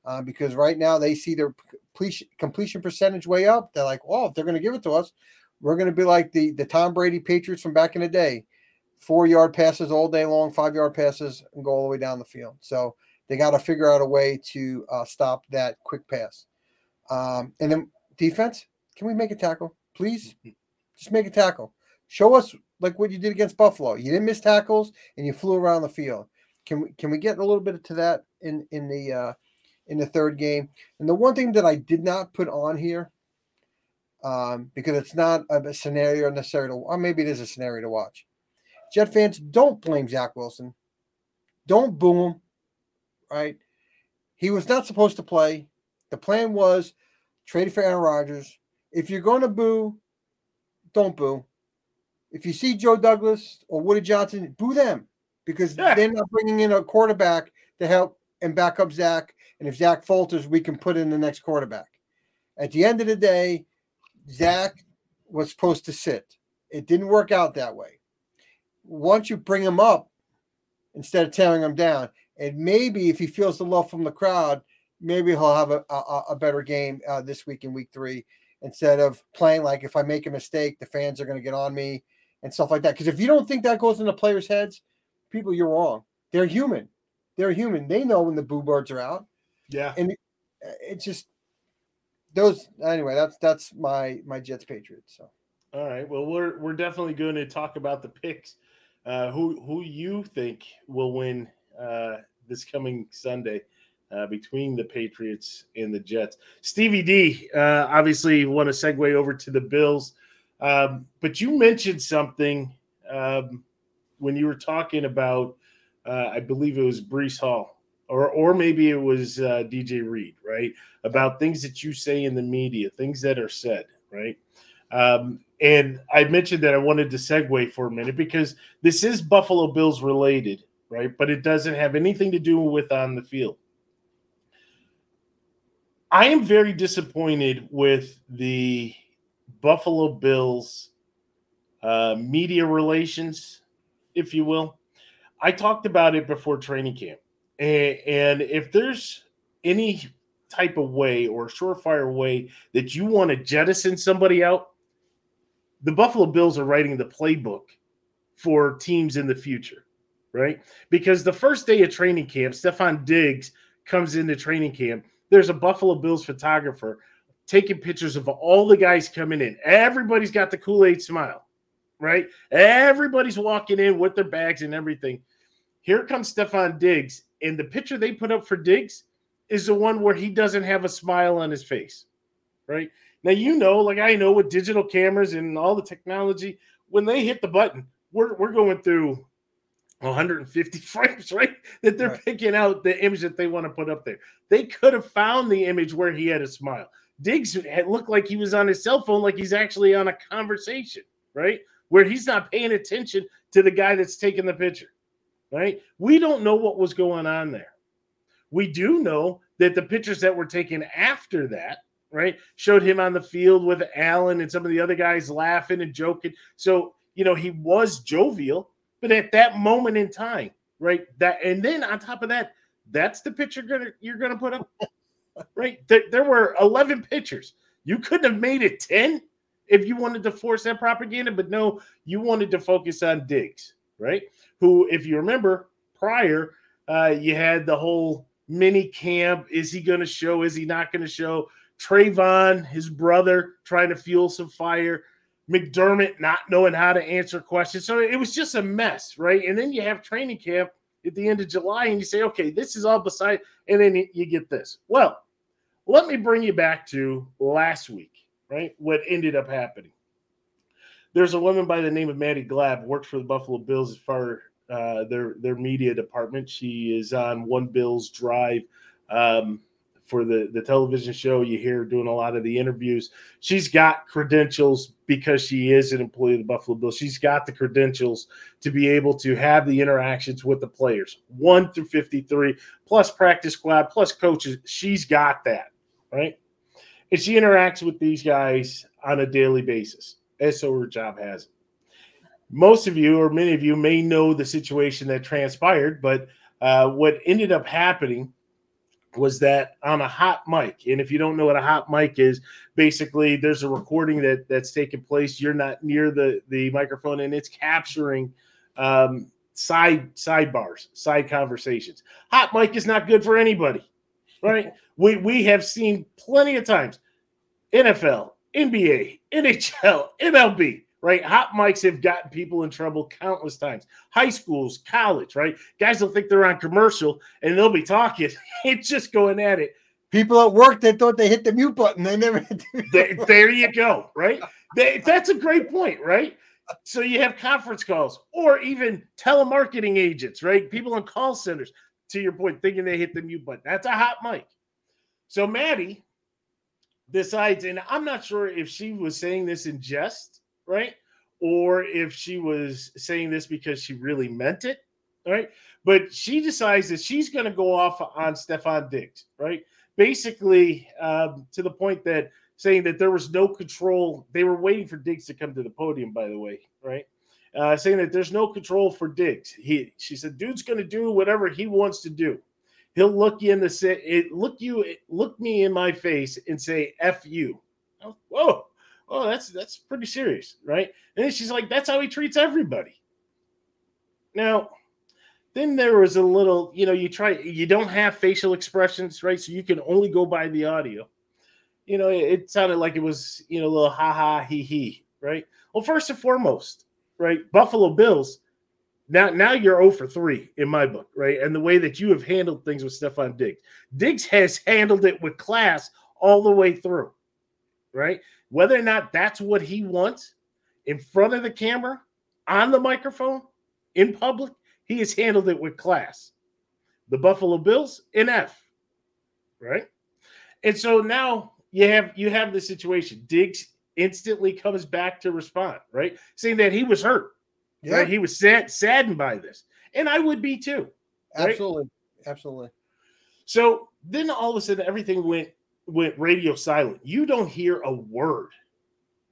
uh, because right now they see their completion percentage way up. They're like, oh, if they're going to give it to us, we're going to be like the the Tom Brady Patriots from back in the day, four yard passes all day long, five yard passes, and go all the way down the field. So they got to figure out a way to uh, stop that quick pass. Um, and then defense, can we make a tackle, please? Just make a tackle. Show us like what you did against Buffalo. You didn't miss tackles and you flew around the field. Can we can we get a little bit to that in in the uh, in the third game? And the one thing that I did not put on here, um, because it's not a scenario necessary to, or maybe it is a scenario to watch. Jet fans, don't blame Zach Wilson. Don't boo him. Right? He was not supposed to play. The plan was traded for Aaron Rodgers. If you're going to boo, don't boo. If you see Joe Douglas or Woody Johnson, boo them because Yeah. they're not bringing in a quarterback to help and back up Zach. And if Zach falters, we can put in the next quarterback. At the end of the day, Zach was supposed to sit. It didn't work out that way. Once you bring him up instead of tearing him down, And maybe if he feels the love from the crowd, maybe he'll have a, a, a better game uh, this week in week three instead of playing like if I make a mistake, the fans are going to get on me and stuff like that. Because if you don't think that goes into players' heads, people, you're wrong. They're human. They're human. They know when the boo birds are out. Yeah. And it's just those anyway, that's that's my my Jets Patriots. So all right. Well, we're we're definitely going to talk about the picks. Uh, who who you think will win uh, this coming Sunday uh, between the Patriots and the Jets? Stevie D, uh, obviously, want to segue over to the Bills, um, but you mentioned something um, when you were talking about, uh, I believe it was Breece Hall, or or maybe it was uh, DJ Reed, right? About things that you say in the media, things that are said, right? Um, and I mentioned that I wanted to segue for a minute because this is Buffalo Bills related, right? But it doesn't have anything to do with on the field. I am very disappointed with the Buffalo Bills uh, media relations, if you will. I talked about it before training camp. And, and if there's any type of way or surefire way that you want to jettison somebody out, the Buffalo Bills are writing the playbook for teams in the future, right? Because the first day of training camp, Stefon Diggs comes into training camp. There's a Buffalo Bills photographer taking pictures of all the guys coming in. Everybody's got the Kool Aid smile, right? Everybody's walking in with their bags and everything. Here comes Stefon Diggs, and the picture they put up for Diggs is the one where he doesn't have a smile on his face, right? Now you know, like I know with digital cameras and all the technology, when they hit the button, we're we're going through 150 <laughs> frames, right? That they're right. picking out the image that they want to put up there. They could have found the image where he had a smile. Diggs had looked like he was on his cell phone, like he's actually on a conversation, right? Where he's not paying attention to the guy that's taking the picture, right? We don't know what was going on there. We do know that the pictures that were taken after that right? Showed him on the field with Allen and some of the other guys laughing and joking. So, you know, he was jovial, but at that moment in time, right? That and then on top of that, that's the picture you're gonna you're gonna put up. right? There, there were 11 pictures. You couldn't have made it 10 if you wanted to force that propaganda, but no, you wanted to focus on Diggs, right? Who, if you remember prior, uh, you had the whole mini camp. Is he going to show? Is he not going to show? Trevon, his brother, trying to fuel some fire. McDermott not knowing how to answer questions. So it was just a mess, right? And then you have training camp at the end of July and you say, okay, this is all beside, and then you get this. Well, let me bring you back to last week, right? What ended up happening. There's a woman by the name of Maddy Glab, worked for the Buffalo Bills as far uh, their their media department. She is on One Bills Drive. Um, for the the television show. You hear doing a lot of the interviews. She's got credentials because she is an employee of the Buffalo Bills. She's got the credentials to be able to have the interactions with the players, one through fifty three, plus practice squad, plus coaches. She's got that right, and she interacts with these guys on a daily basis, as so her job has. Most of you, or many of you, may know the situation that transpired, but uh, what ended up happening was that on a hot mic and if you don't know what a hot mic is basically there's a recording that that's taking place. You're not near the the microphone and it's capturing um, side sidebars side conversations. Hot mic is not good for anybody right we we have seen plenty of times nfl nba nhl mlb right? Hot mics have gotten people in trouble countless times. High schools, college, right? Guys will think they're on commercial and they'll be talking. <laughs> it's just going at it. People at work, that thought they hit the mute button. They never there, there, you go, right? They, that's a great point, right? So you have conference calls or even telemarketing agents, right? People in call centers, to your point, thinking they hit the mute button. That's a hot mic. So Maddy decides, and I'm not sure if she was saying this in jest right? Or if she was saying this because she really meant it, right? But she decides that she's going to go off on Stefon Diggs, right? Basically, um, to the point that saying that there was no control. They were waiting for Diggs to come to the podium, by the way, right? uh, saying that there's no control for Diggs. He, she said, dude's going to do whatever he wants to do. He'll look you in the it look you look me in my face and say "f you." Oh, whoa, oh, that's that's pretty serious, right? And then she's like, "That's how he treats everybody." Now, then there was a little, you know, you try, you don't have facial expressions, right? So you can only go by the audio. You know, it, it sounded like it was, you know, a little ha ha he he, right? Well, first and foremost, right? Buffalo Bills. Now, now you're 0 for 3 in my book, right? And the way that you have handled things with Stefon Diggs. Diggs has handled it with class all the way through, right? Whether or not that's what he wants in front of the camera, on the microphone, in public, he has handled it with class. The Buffalo Bills in F, right? And so now you have you have the situation. Diggs instantly comes back to respond, right? Saying that he was hurt, yeah. right? He was sad, saddened by this, and I would be too. Right? Absolutely, absolutely. So then all of a sudden everything went went radio silent. You don't hear a word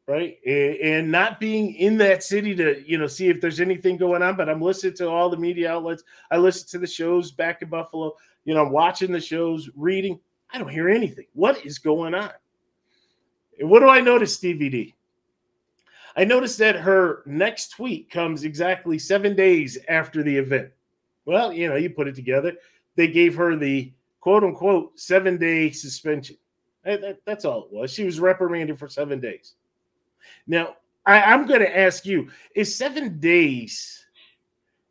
right? And, and, not being in that city to, you know, see if there's anything going on. But I'm listening to all the media outlets. I listen to the shows back in Buffalo. You know, I'm watching the shows, reading. I don't hear anything. What is going on? And what do I notice, Stevie D? I noticed that her next tweet comes exactly seven days after the event. Well, you know, you put it together. They gave her the quote unquote seven day suspension. That, that's all it was. She was reprimanded for seven days. Now, I, am going to ask you: Is seven days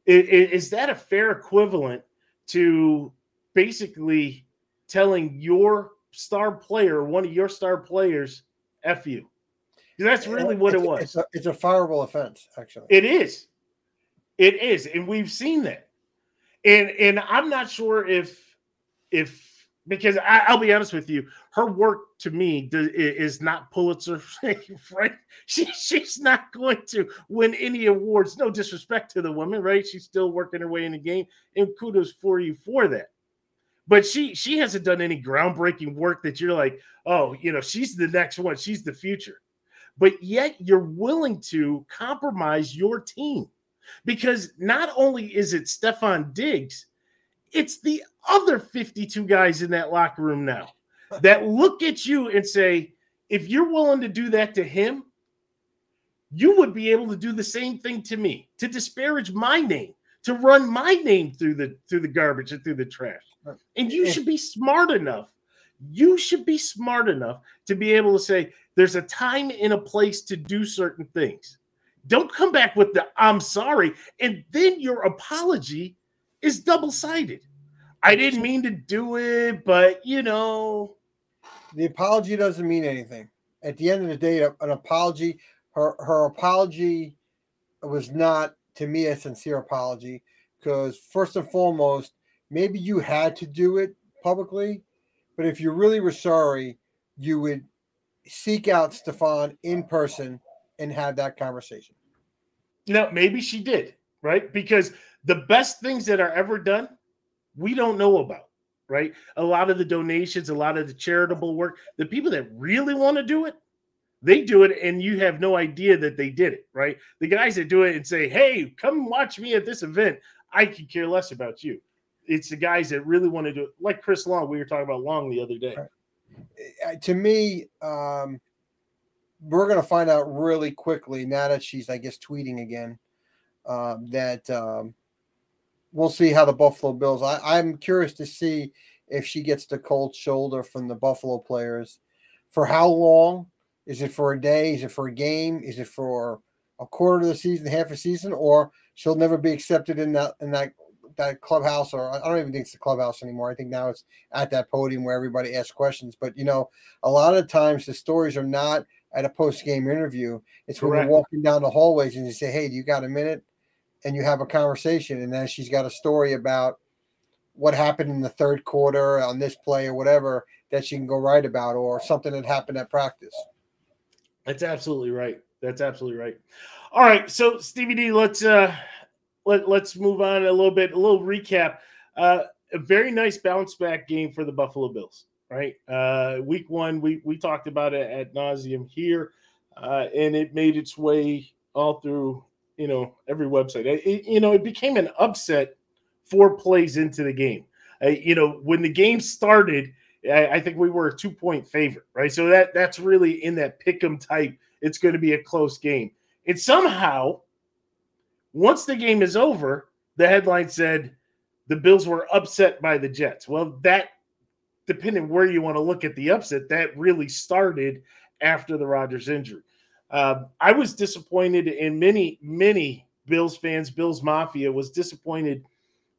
is, is that a fair equivalent to basically telling your star player, one of your star players, "f you"? That's really what it was. It's a, it's a fireable offense, actually. It is. It is, and we've seen that. And and I'm not sure if if because I, will be honest with you, her work to me is not Pulitzer, <laughs> right? She, she's not going to win any awards. No disrespect to the woman, right? She's still working her way in the game, and kudos for you for that. But she she hasn't done any groundbreaking work that you're like, oh, you know, she's the next one, she's the future. But yet you're willing to compromise your team because not only is it Stefon Diggs it's the other 52 guys in that locker room now <laughs> that look at you and say, if you're willing to do that to him, you would be able to do the same thing to me, to disparage my name, to run my name through the through the garbage and through the trash. And you should be smart enough. You should be smart enough to be able to say there's a time and a place to do certain things. Don't come back with the I'm sorry and then your apology is double sided. I didn't mean to do it, but you know. The apology doesn't mean anything. At the end of the day, an apology, her her apology was not to me a sincere apology because first and foremost, maybe you had to do it publicly, but if you really were sorry, you would seek out Stefon in person and have that conversation. No, maybe she did, right? Because the best things that are ever done, we don't know about, right? A lot of the donations, a lot of the charitable work, the people that really want to do it, they do it and you have no idea that they did it, right? The guys that do it and say, hey, come watch me at this event, I could care less about you. It's the guys that really want to do it, like Chris Long. We were talking about Long the other day. Uh, to me, um, we're going to find out really quickly now that she's, I guess, tweeting again. Um, that um, we'll see how the Buffalo Bills. I, I'm curious to see if she gets the cold shoulder from the Buffalo players. For how long? Is it for a day? Is it for a game? Is it for a quarter of the season, half a season, or she'll never be accepted in that in that that clubhouse? Or I don't even think it's the clubhouse anymore. I think now it's at that podium where everybody asks questions. But you know, a lot of times the stories are not at a post game interview. It's when Correct. you're walking down the hallways and you say, "Hey, do you got a minute?" and you have a conversation, and then she's got a story about what happened in the third quarter on this play or whatever that she can go write about, or something that happened at practice. That's absolutely right. That's absolutely right. All right, so Stevie D, let's uh let let's move on a little bit. A little recap. Uh, a very nice bounce back game for the Buffalo Bills. Right, uh, week one, we we talked about it at nauseum here, uh, and it made its way all through you know every website. It, you know, it became an upset four plays into the game. Uh, you know, when the game started, I, I, think we were a two point favorite, right? So that that's really in that pick 'em type. It's going to be a close game. And somehow, once the game is over, the headline said the Bills were upset by the Jets. Well, that depending where you want to look at the upset, that really started after the Rodgers injury. Uh, I was disappointed, and many, many Bills fans, Bills Mafia, was disappointed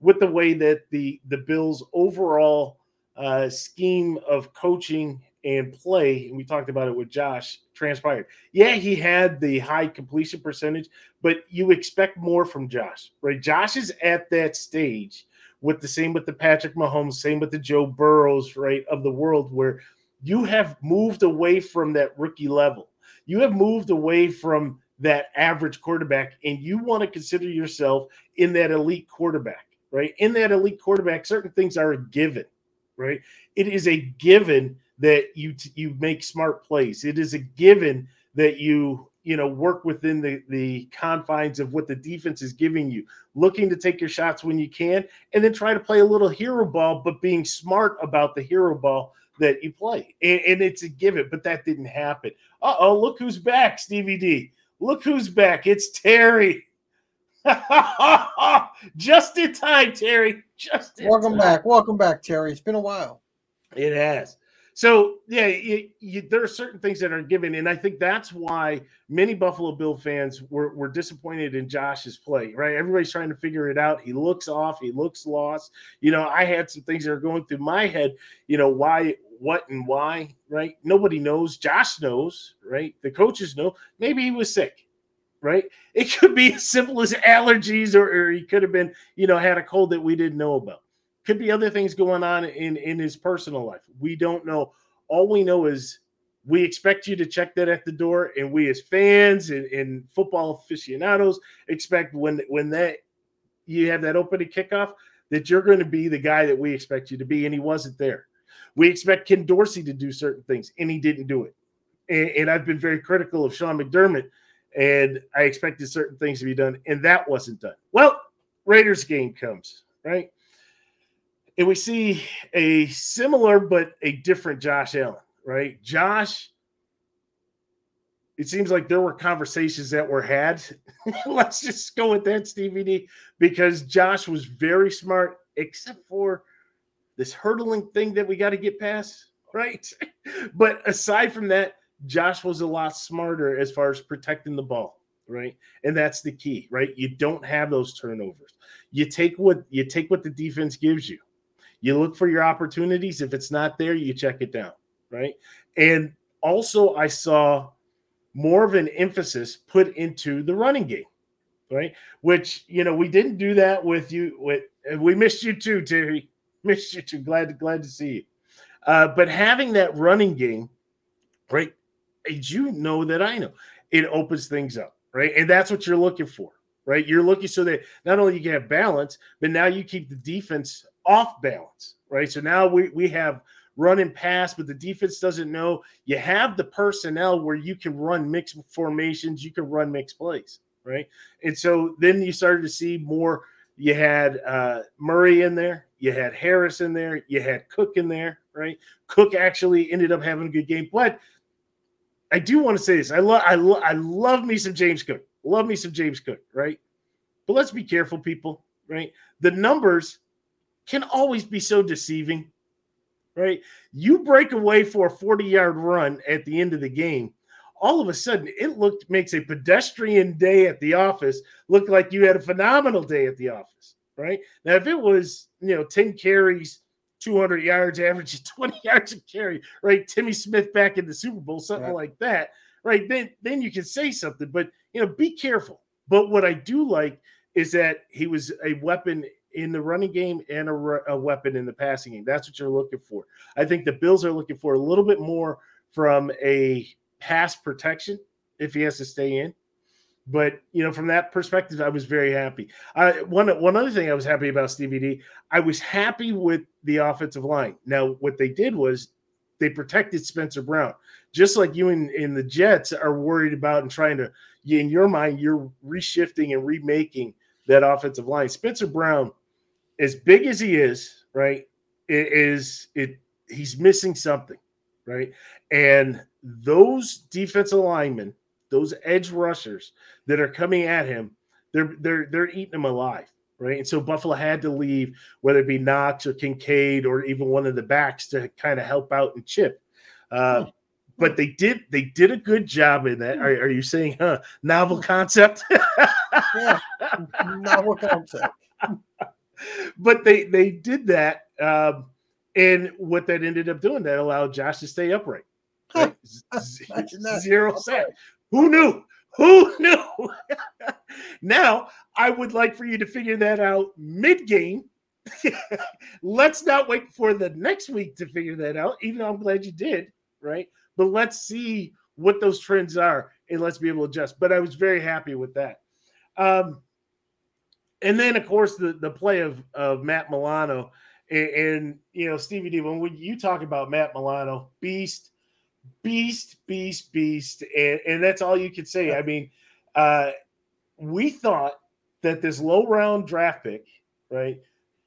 with the way that the the Bills' overall uh, scheme of coaching and play, and we talked about it with Josh, transpired. Yeah, he had the high completion percentage, but you expect more from Josh, right? Josh is at that stage with the same with the Patrick Mahomes, same with the Joe Burrows, right, of the world where you have moved away from that rookie level. You have moved away from that average quarterback, and you want to consider yourself in that elite quarterback, right? In that elite quarterback, certain things are a given, right? It is a given that you you make smart plays. It is a given that you you know work within the the confines of what the defense is giving you. Looking to take your shots when you can and then try to play a little hero ball but being smart about the hero ball that you play. And, and it's a given but that didn't happen. Uh-oh look who's back stevie d. Look who's back. It's terry. <laughs> Just in time terry. Just welcome time. back. Welcome back terry. It's been a while. It has so yeah, you, you, there are certain things that are given, and I think that's why many Buffalo Bill fans were, were disappointed in Josh's play. Right, everybody's trying to figure it out. He looks off. He looks lost. You know, I had some things that are going through my head. You know, why, what, and why. Right, nobody knows. Josh knows. Right, the coaches know. Maybe he was sick. Right, it could be as simple as <laughs> allergies, or, or he could have been, you know, had a cold that we didn't know about. Could be other things going on in in his personal life. We don't know. All we know is we expect you to check that at the door, and we as fans and, and football aficionados expect when when that you have that opening kickoff that you're going to be the guy that we expect you to be, and he wasn't there. We expect Ken Dorsey to do certain things, and he didn't do it. And, and I've been very critical of Sean McDermott, and I expected certain things to be done, and that wasn't done. Well, Raiders game comes, right? And we see a similar but a different Josh Allen, right? Josh, it seems like there were conversations that were had. <laughs> Let's just go with that, Stevie D, because Josh was very smart, except for this hurdling thing that we got to get past, right? <laughs> but aside from that, Josh was a lot smarter as far as protecting the ball, right? And that's the key, right? You don't have those turnovers. You take what you take what the defense gives you you look for your opportunities. If it's not there, you check it down, right? And also, I saw more of an emphasis put into the running game, right? Which you know we didn't do that with you. With we missed you too, Terry. <laughs> Missed you too. Glad glad to see you. Uh, but having that running game, right? As you know that I know, it opens things up, right? And that's what you're looking for, right? You're looking so that not only you can have balance, but now you keep the defense off balance, right? So now we, we have run and pass, but the defense doesn't know. You have the personnel where you can run mixed formations, you can run mixed plays, right? And so then you started to see more. You had uh, Murray in there, you had Harris in there, you had Cook in there, right? Cook actually ended up having a good game, but I do want to say this: I love, I, lo- I love me some James Cook, love me some James Cook, right? But let's be careful, people, right? The numbers can always be so deceiving, right? You break away for a 40 yard run at the end of the game. All of a sudden, it looked makes a pedestrian day at the office look like you had a phenomenal day at the office, right? Now, if it was, you know, 10 carries, 200 yards, average 20 <laughs> yards a carry, right? Timmy Smith back in the Super Bowl, something like that, right? Then, then you can say something, but, you know, be careful. But what I do like is that he was a weapon in the running game and a, a, weapon in the passing game. That's what you're looking for. I think the Bills are looking for a little bit more from a pass protection if he has to stay in. But you know, from that perspective, I was very happy. I, one one other thing I was happy about Stevie D, I was happy with the offensive line. Now, what they did was they protected Spencer Brown, just like you in, in the Jets are worried about and trying to. In your mind, you're reshifting and remaking that offensive line. Spencer Brown, as big as he is, right, it is it he's missing something, right? And those defensive linemen, those edge rushers that are coming at him, they're they're they're eating him alive, right? And so Buffalo had to leave, whether it be Knox or Kincaid or even one of the backs to kind of help out and chip. Uh, hmm. but they did they did a good job in that. Are, are you saying, huh? Novel concept? <laughs> yeah, novel concept. <laughs> but they they did that. Um, and what that ended up doing, that allowed Josh to stay upright. <laughs> Right? Zero set. Who knew? Who knew? <laughs> now, I would like for you to figure that out mid game. let's not wait for the next week to figure that out, even though I'm glad you did, right? But let's see what those trends are and let's be able to adjust. But I was very happy with that. Um, and then, of course, the, the play of, of Matt Milano and, and, you know, Stevie D, when you talk about Matt Milano, beast, beast, beast, beast, and, and that's all you could say. I mean, uh, we thought that this low round draft pick, right,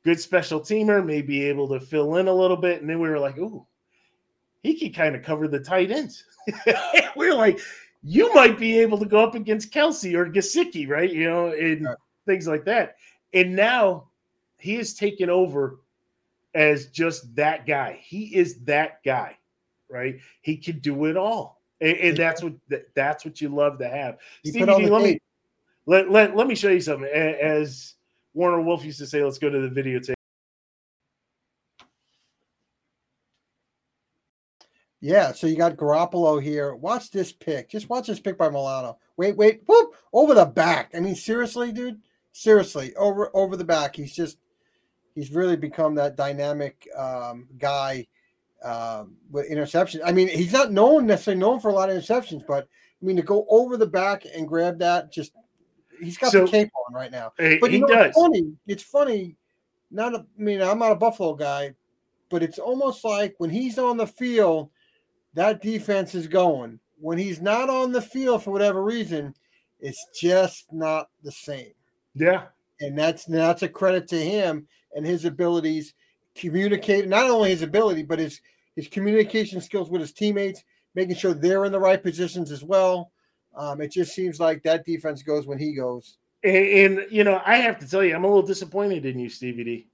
good special teamer, may be able to fill in a little bit, and then we were like, ooh, he can kind of cover the tight ends. <laughs> we are like, you might be able to go up against Kelce or Gesicki, right? You know, and things like that. And now he is taken over as just that guy. He is that guy, right? He can do it all, and, and that's what that's what you love to have. Stevie let me let, let let me show you something. As Warner Wolf used to say, let's go to the videotape. Yeah, so you got Garoppolo here. Watch this pick. Just watch this pick by Milano. Wait, wait, whoop, over the back. I mean, seriously, dude. Seriously, over over the back. He's just he's really become that dynamic um, guy um, with interceptions. I mean, he's not known necessarily known for a lot of interceptions, but I mean to go over the back and grab that, just he's got so, the cape on right now. But he know, does. It's funny. It's funny. Not, a, I mean, I'm not a Buffalo guy, but it's almost like when he's on the field, that defense is going. When he's not on the field for whatever reason, it's just not the same. Yeah, and that's that's a credit to him and his abilities communicate not only his ability but his his communication skills with his teammates making sure they're in the right positions as well. Um, it just seems like that defense goes when he goes. And, and, you know i have to tell you i'm a little disappointed in you stevie d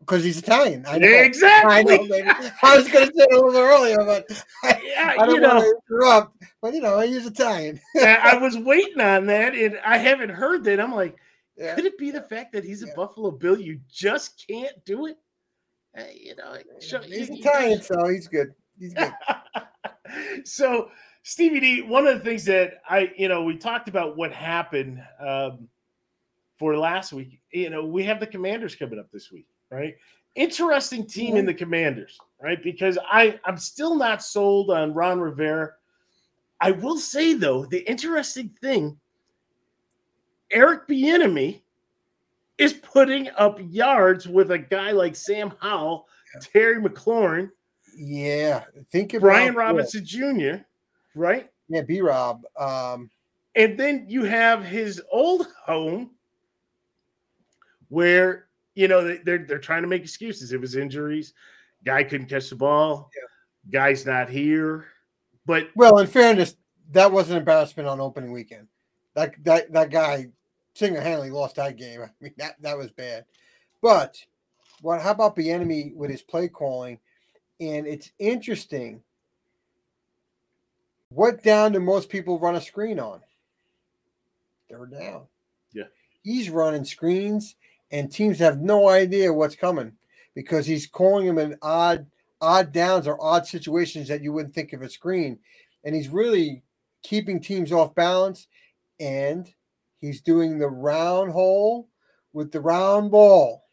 because he's Italian. I know. Exactly. I, know, I was going to say a little earlier, but <laughs> I, yeah, I don't you know, want to interrupt. But you know, he's Italian. <laughs> I was waiting on that, and I haven't heard that. I'm like, yeah. Could it be the fact that he's a. Buffalo Bill? You just can't do it. you know, show, he's you, Italian, you, so he's good. He's good. <laughs> so, Stevie D, one of the things that I, you know, we talked about what happened um, for last week. You know, we have the Commanders coming up this week, right? Interesting team in the Commanders, right? Because I, I'm still not sold on Ron Rivera. I will say though, the interesting thing Eric Bieniemy is putting up yards with a guy like Sam Howell, yeah. Terry McLaurin. Yeah, think about Brian Robinson Jr. Right? Yeah, B Rob. Um, and then you have his old home where you know they're they're trying to make excuses. It was injuries, guy couldn't catch the ball, yeah. guy's not here. But well, in fairness, that was an embarrassment on opening weekend. That that that guy single-handedly lost that game. <laughs> I mean, that that was bad. But what? How about Bieniemy with his play calling? And it's interesting. What down do most people run a screen on? Third down. Yeah. He's running screens, and teams have no idea what's coming because he's calling them in odd odd downs or odd situations that you wouldn't think of a screen, and he's really keeping teams off balance. And He's doing the round hole with the round ball.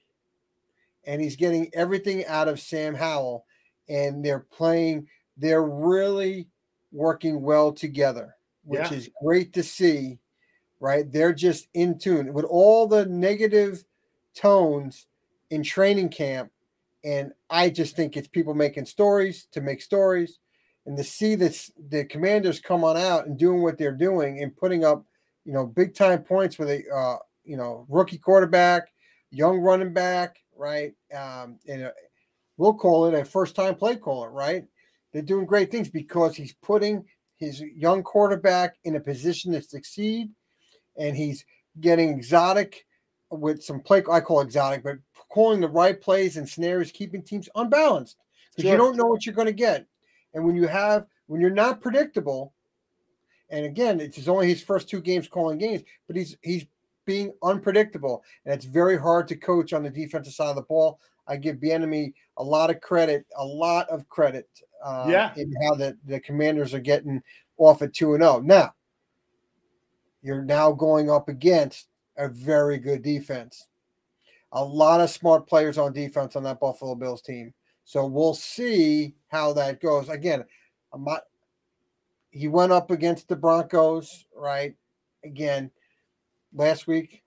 And he's getting everything out of Sam Howell. And they're playing, they're really working well together, which yeah. is great to see. Right. They're just in tune with all the negative tones in training camp. And I just think it's people making stories to make stories. And to see this the commanders come on out and doing what they're doing and putting up, you know, big time points with a uh, you know, rookie quarterback, young running back, right? Um, and a, we'll call it a first time play caller, right? They're doing great things because he's putting his young quarterback in a position to succeed, and he's getting exotic with some play. I call exotic, but calling the right plays and scenarios, keeping teams unbalanced because sure. you don't know what you're going to get. And when you have when you're not predictable, and again, it's only his first two games calling games, but he's he's being unpredictable, and it's very hard to coach on the defensive side of the ball. I give Bieniemy a lot of credit, a lot of credit, uh, yeah, in how the the Commanders are getting off at two and zero. Oh. Now, you're now going up against a very good defense. A lot of smart players on defense on that Buffalo Bills team. So we'll see how that goes. Again, I'm not, he went up against the Broncos, right? Again, last week.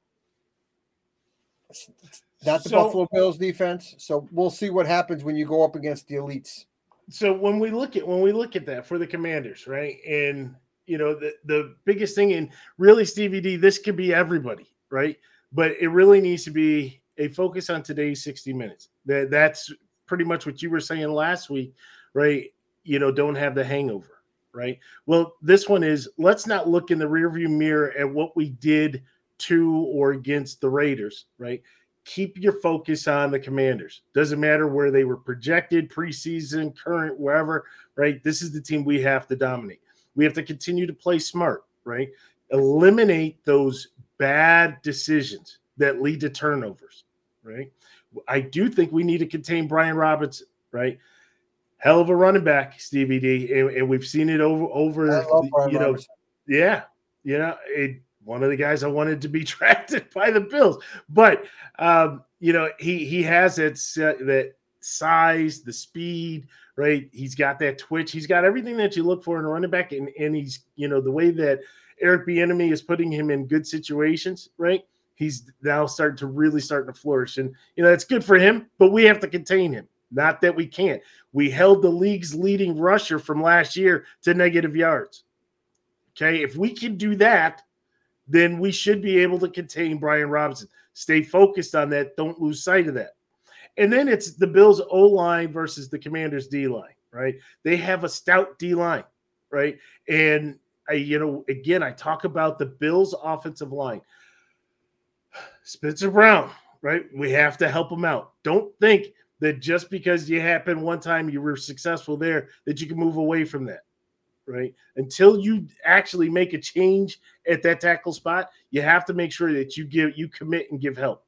Not the so, Buffalo Bills defense. So we'll see what happens when you go up against the elites. So when we look at when we look at that for the commanders, right? And you know, the, the biggest thing, and really, Stevie D, this could be everybody, right? But it really needs to be a focus on today's 60 minutes. That that's pretty much what you were saying last week, right? You know, don't have the hangover, right? Well, this one is let's not look in the rearview mirror at what we did to or against the Raiders, right? Keep your focus on the commanders. Doesn't matter where they were projected, preseason, current, wherever, right? This is the team we have to dominate. We have to continue to play smart, right? Eliminate those bad decisions that lead to turnovers, right? I do think we need to contain Brian Robinson, right? Hell of a running back, Stevie D, and, and we've seen it over over. you know, Robinson. yeah, you know, it, one of the guys I wanted to be <laughs> drafted by the Bills, but um, you know, he he has that that size, the speed, right? He's got that twitch. He's got everything that you look for in a running back, and and he's you know the way that Eric Bieniemy is putting him in good situations, right? He's now starting to really starting to flourish, and you know it's good for him. But we have to contain him. Not that we can't. We held the league's leading rusher from last year to negative yards. Okay, if we can do that, then we should be able to contain Brian Robinson. Stay focused on that. Don't lose sight of that. And then it's the Bills O line versus the Commanders D line, right? They have a stout D line, right? And I, you know, again, I talk about the Bills offensive line. Spencer Brown, right? We have to help him out. Don't think that just because you happen one time you were successful there that you can move away from that right? Until you actually make a change at that tackle spot, you have to make sure that you give you commit and give help.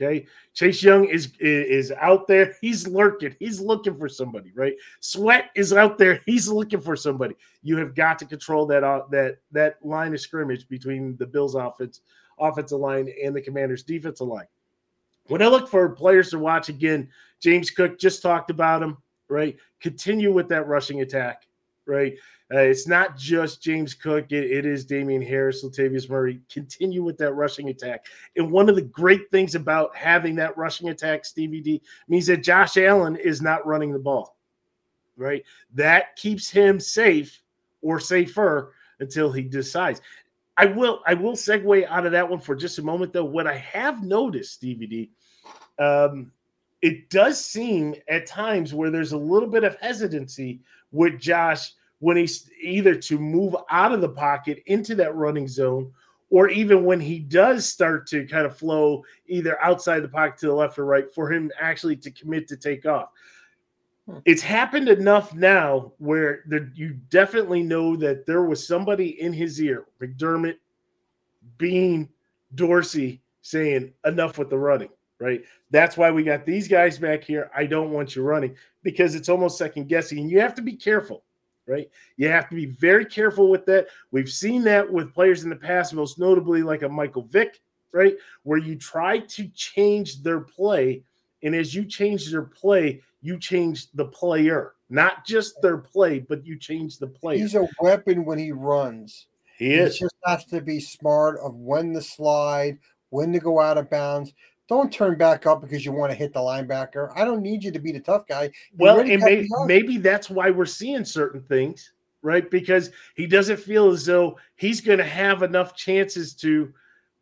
Okay, Chase Young is is out there. He's lurking. He's looking for somebody, right? Sweat is out there. He's looking for somebody. You have got to control that uh, that that line of scrimmage between the Bills' offense offensive line and the Commanders' defensive line. When I look for players to watch again, James Cook just talked about him, right? Continue with that rushing attack right? Uh, it's not just James Cook, it, it is Damien Harris, Latavius Murray. Continue with that rushing attack. And one of the great things about having that rushing attack, Stevie D, means that Josh Allen is not running the ball, right? That keeps him safe or safer until he decides. I will I will segue out of that one for just a moment though. What I have noticed, Stevie D, um, it does seem at times where there's a little bit of hesitancy with Josh when he's either to move out of the pocket into that running zone or even when he does start to kind of flow either outside the pocket to the left or right for him actually to commit to take off. Hmm. It's happened enough now where there, you definitely know that there was somebody in his ear, McDermott, Beane, Dorsey, saying enough with the running, right? That's why we got these guys back here. I don't want you running because it's almost second guessing. And you have to be careful right? You have to be very careful with that. We've seen that with players in the past, most notably like a Michael Vick, right? Where you try to change their play. And as you change their play, you change the player, not just their play, but you change the player. He's a weapon when he runs. He is. He just has to be smart of when to slide, when to go out of bounds don't turn back up because you want to hit the linebacker. I don't need you to be the tough guy. You Well, and may, maybe that's why we're seeing certain things, right? Because he doesn't feel as though he's going to have enough chances to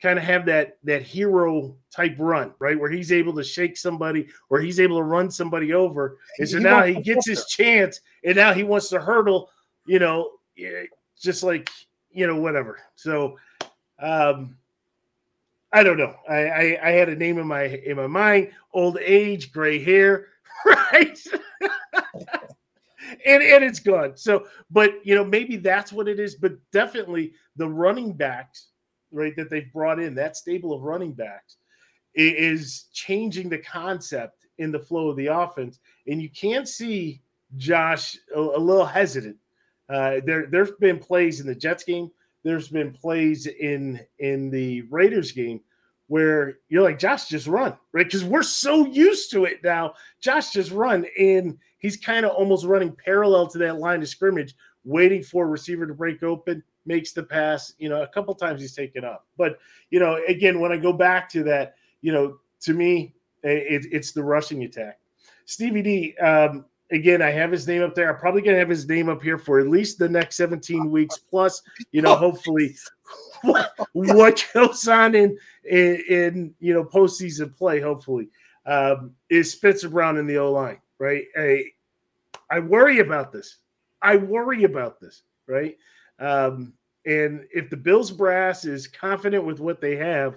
kind of have that that hero type run, right? Where he's able to shake somebody or he's able to run somebody over. And so He now he gets his chance, and now he wants to hurdle, you know, eh, just like you know, whatever. So, um, I don't know. I, I I had a name in my in my mind: old age, gray hair, <laughs> right? and and it's gone. So, but you know, maybe that's what it is. But definitely the running backs, right, that they've brought in, that stable of running backs, is changing the concept in the flow of the offense. And you can't see Josh a, a little hesitant. Uh, there, there's been plays in the Jets game. There's been plays in in the Raiders game where you're like, Josh, just run, right? Because we're so used to it now. Josh just run, and he's kind of almost running parallel to that line of scrimmage, waiting for a receiver to break open, makes the pass. You know, a couple times he's taken up. But you know, again, when I go back to that, you know, to me, it, it's the rushing attack. Stevie D, um, again, I have his name up there. I'm probably going to have his name up here for at least the next 17 weeks plus. You know, hopefully, what, <laughs> what goes on in, in in you know postseason play, hopefully, um, is Spencer Brown in the O line, right? I, I worry about this. I worry about this, right? Um, and if the Bills brass is confident with what they have,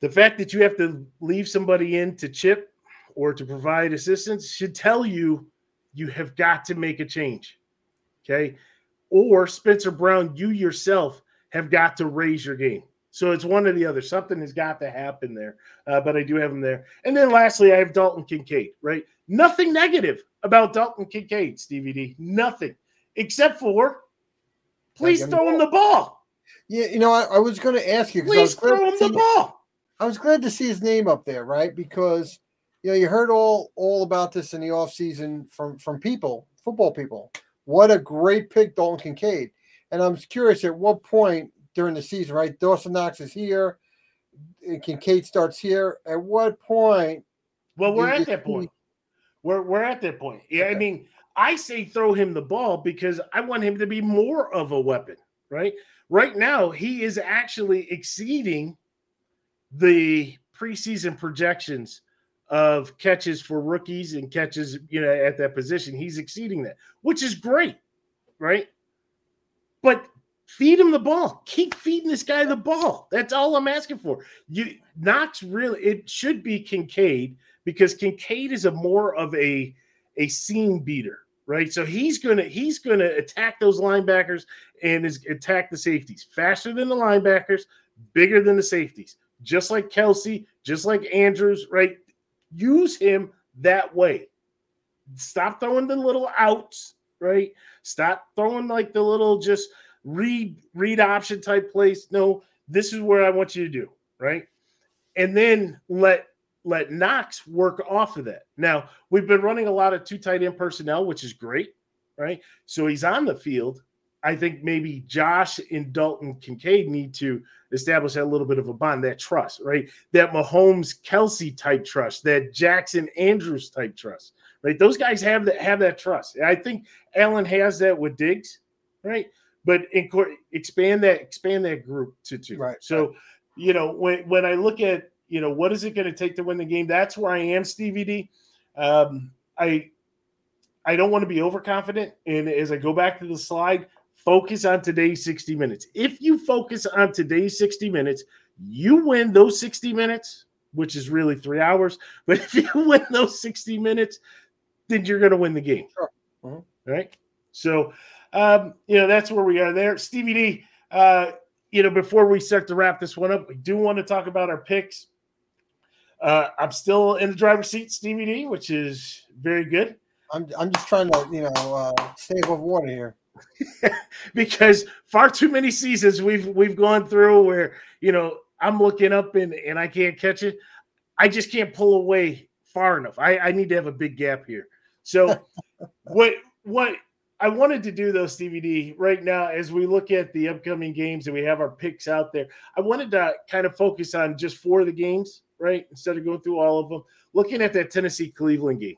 the fact that you have to leave somebody in to chip or to provide assistance should tell you you have got to make a change. Okay. Or Spencer Brown, you yourself have got to raise your game. So it's one or the other. Something has got to happen there. Uh, but I do have him there. And then lastly, I have Dalton Kincaid, right? Nothing negative about Dalton Kincaid, Stevie D. Nothing except for please throw him the ball. Yeah, you know, I, I was going to ask you because I was Please throw him the ball. I was glad to see his name up there, right? Because you know, you heard all all about this in the offseason from from people, football people. What a great pick, Dalton Kincaid. And I'm curious at what point during the season, right? Dawson Knox is here, and Kincaid starts here. At what point? Well, we're at that point. We're we're at that point. Yeah, I mean, I say throw him the ball because I want him to be more of a weapon, right? Right now, he is actually exceeding the preseason projections of catches for rookies and catches, you know, at that position. He's exceeding that, which is great, right? But feed him the ball. Keep feeding this guy the ball. That's all I'm asking for. You Knox really it should be Kincaid because Kincaid is a more of a a seam beater, right? So he's gonna he's gonna attack those linebackers and is attack the safeties faster than the linebackers, bigger than the safeties, just like Kelce, just like Andrews, right? Use him that way. Stop throwing the little outs, right? Stop throwing like the little just read read option type plays. No, this is where I want you to do, right? And then let let Knox work off of that. Now, we've been running a lot of two tight end personnel, which is great, right? So he's on the field. I think maybe Josh and Dalton Kincaid need to establish that little bit of a bond, that trust, right? That Mahomes Kelce type trust, that Jackson Andrews type trust, right? Those guys have that have that trust. And I think Allen has that with Diggs, right? But incor- expand that expand that group to two. Right, So, you know, when when I look at you know what is it going to take to win the game, that's where I am, Stevie D. Um, I I don't want to be overconfident, and as I go back to the slide, focus on today's 60 minutes. If you focus on today's 60 minutes, you win those 60 minutes, which is really three hours. <laughs> But if you win those 60 minutes, then you're going to win the game. Sure. Mhm. Right. So, um, you know, that's where we are there. Stevie D, uh, you know, before we start to wrap this one up, we do want to talk about our picks. Uh, I'm still in the driver's seat, Stevie D, which is very good I'm I'm just trying to you know uh, stay above water here. <laughs> because far too many seasons we've we've gone through where you know I'm looking up and and I can't catch it. I just can't pull away far enough. I, I need to have a big gap here. So <laughs> what what I wanted to do though, Stevie D, right now as we look at the upcoming games and we have our picks out there, I wanted to kind of focus on just four of the games, right? Instead of going through all of them, looking at that Tennessee Cleveland game,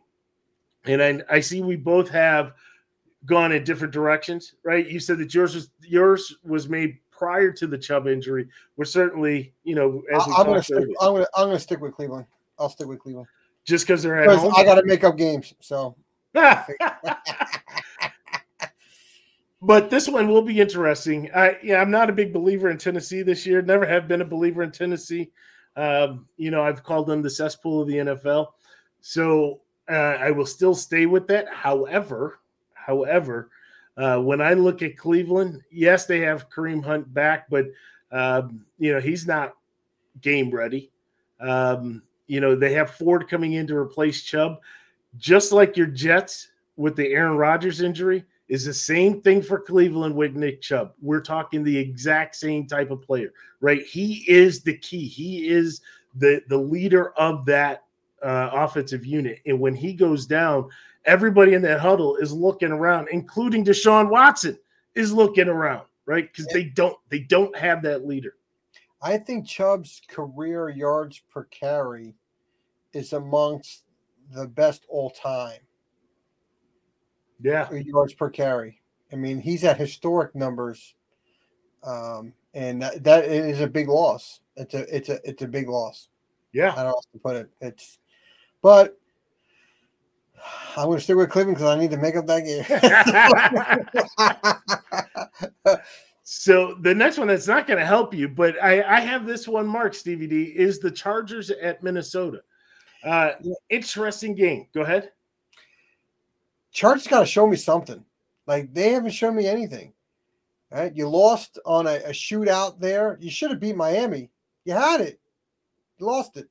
and I, I see we both have gone in different directions, right? You said that yours was yours was made prior to the Chubb injury. We're certainly, you know, as I'm going to stick. I'm going to I'm to stick with Cleveland. I'll stick with Cleveland just because they're at home. I got to make up games, so. <laughs> but this one will be interesting. I yeah, I'm not a big believer in Tennessee this year. Never have been a believer in Tennessee. Um, you know, I've called them the cesspool of the NFL. So uh, I will still stay with that. However, however, uh, when I look at Cleveland, yes, they have Kareem Hunt back, but um, you know he's not game ready. Um, you know they have Ford coming in to replace Chubb, just like your Jets with the Aaron Rodgers injury is the same thing for Cleveland with Nick Chubb. We're talking the exact same type of player, right? He is the key. He is the the leader of that uh, offensive unit, and when he goes down, everybody in that huddle is looking around, including Deshaun Watson is looking around, right? Because they don't they don't have that leader. I think Chubb's career yards per carry is amongst the best all time. Yeah. Yards per carry. I mean, he's at historic numbers. Um, and that, that is a big loss. It's a it's a it's a big loss. Yeah. I don't know how to put it. It's but I'm going to stick with Cleveland because I need to make up that game. so the next one that's not going to help you, but I, I have this one marked, Stevie D, is the Chargers at Minnesota. Uh, interesting game. Go ahead. Chargers got to show me something. Like they haven't shown me anything. Right? You lost on a, a shootout there. You should have beat Miami. You had it. You lost it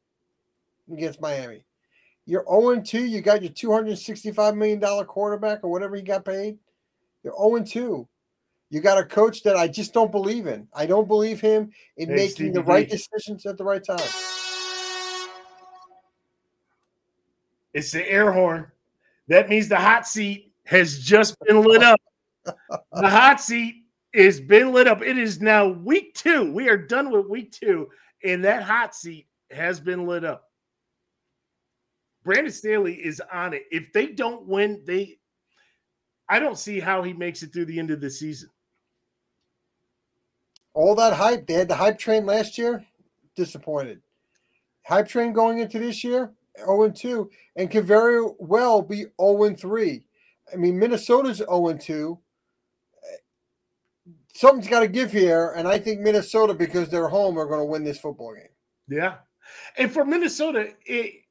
against Miami. You're 0 2. You got your $265 million quarterback or whatever he got paid. You're 0 2. You got a coach that I just don't believe in. I don't believe him in hey, making Stevie the right decisions at the right time. It's the air horn. That means the hot seat has just been lit up. the hot seat has been lit up. It is now week two. We are done with week two, and that hot seat has been lit up. Brandon Staley is on it. If they don't win, they I don't see how he makes it through the end of the season. All that hype, they had the hype train last year, disappointed. Hype train going into this year, 0 2, and could very well be 0 3. I mean, Minnesota's 0 2. Something's got to give here, and I think Minnesota, because they're home, are going to win this football game. Yeah. And for Minnesota, it,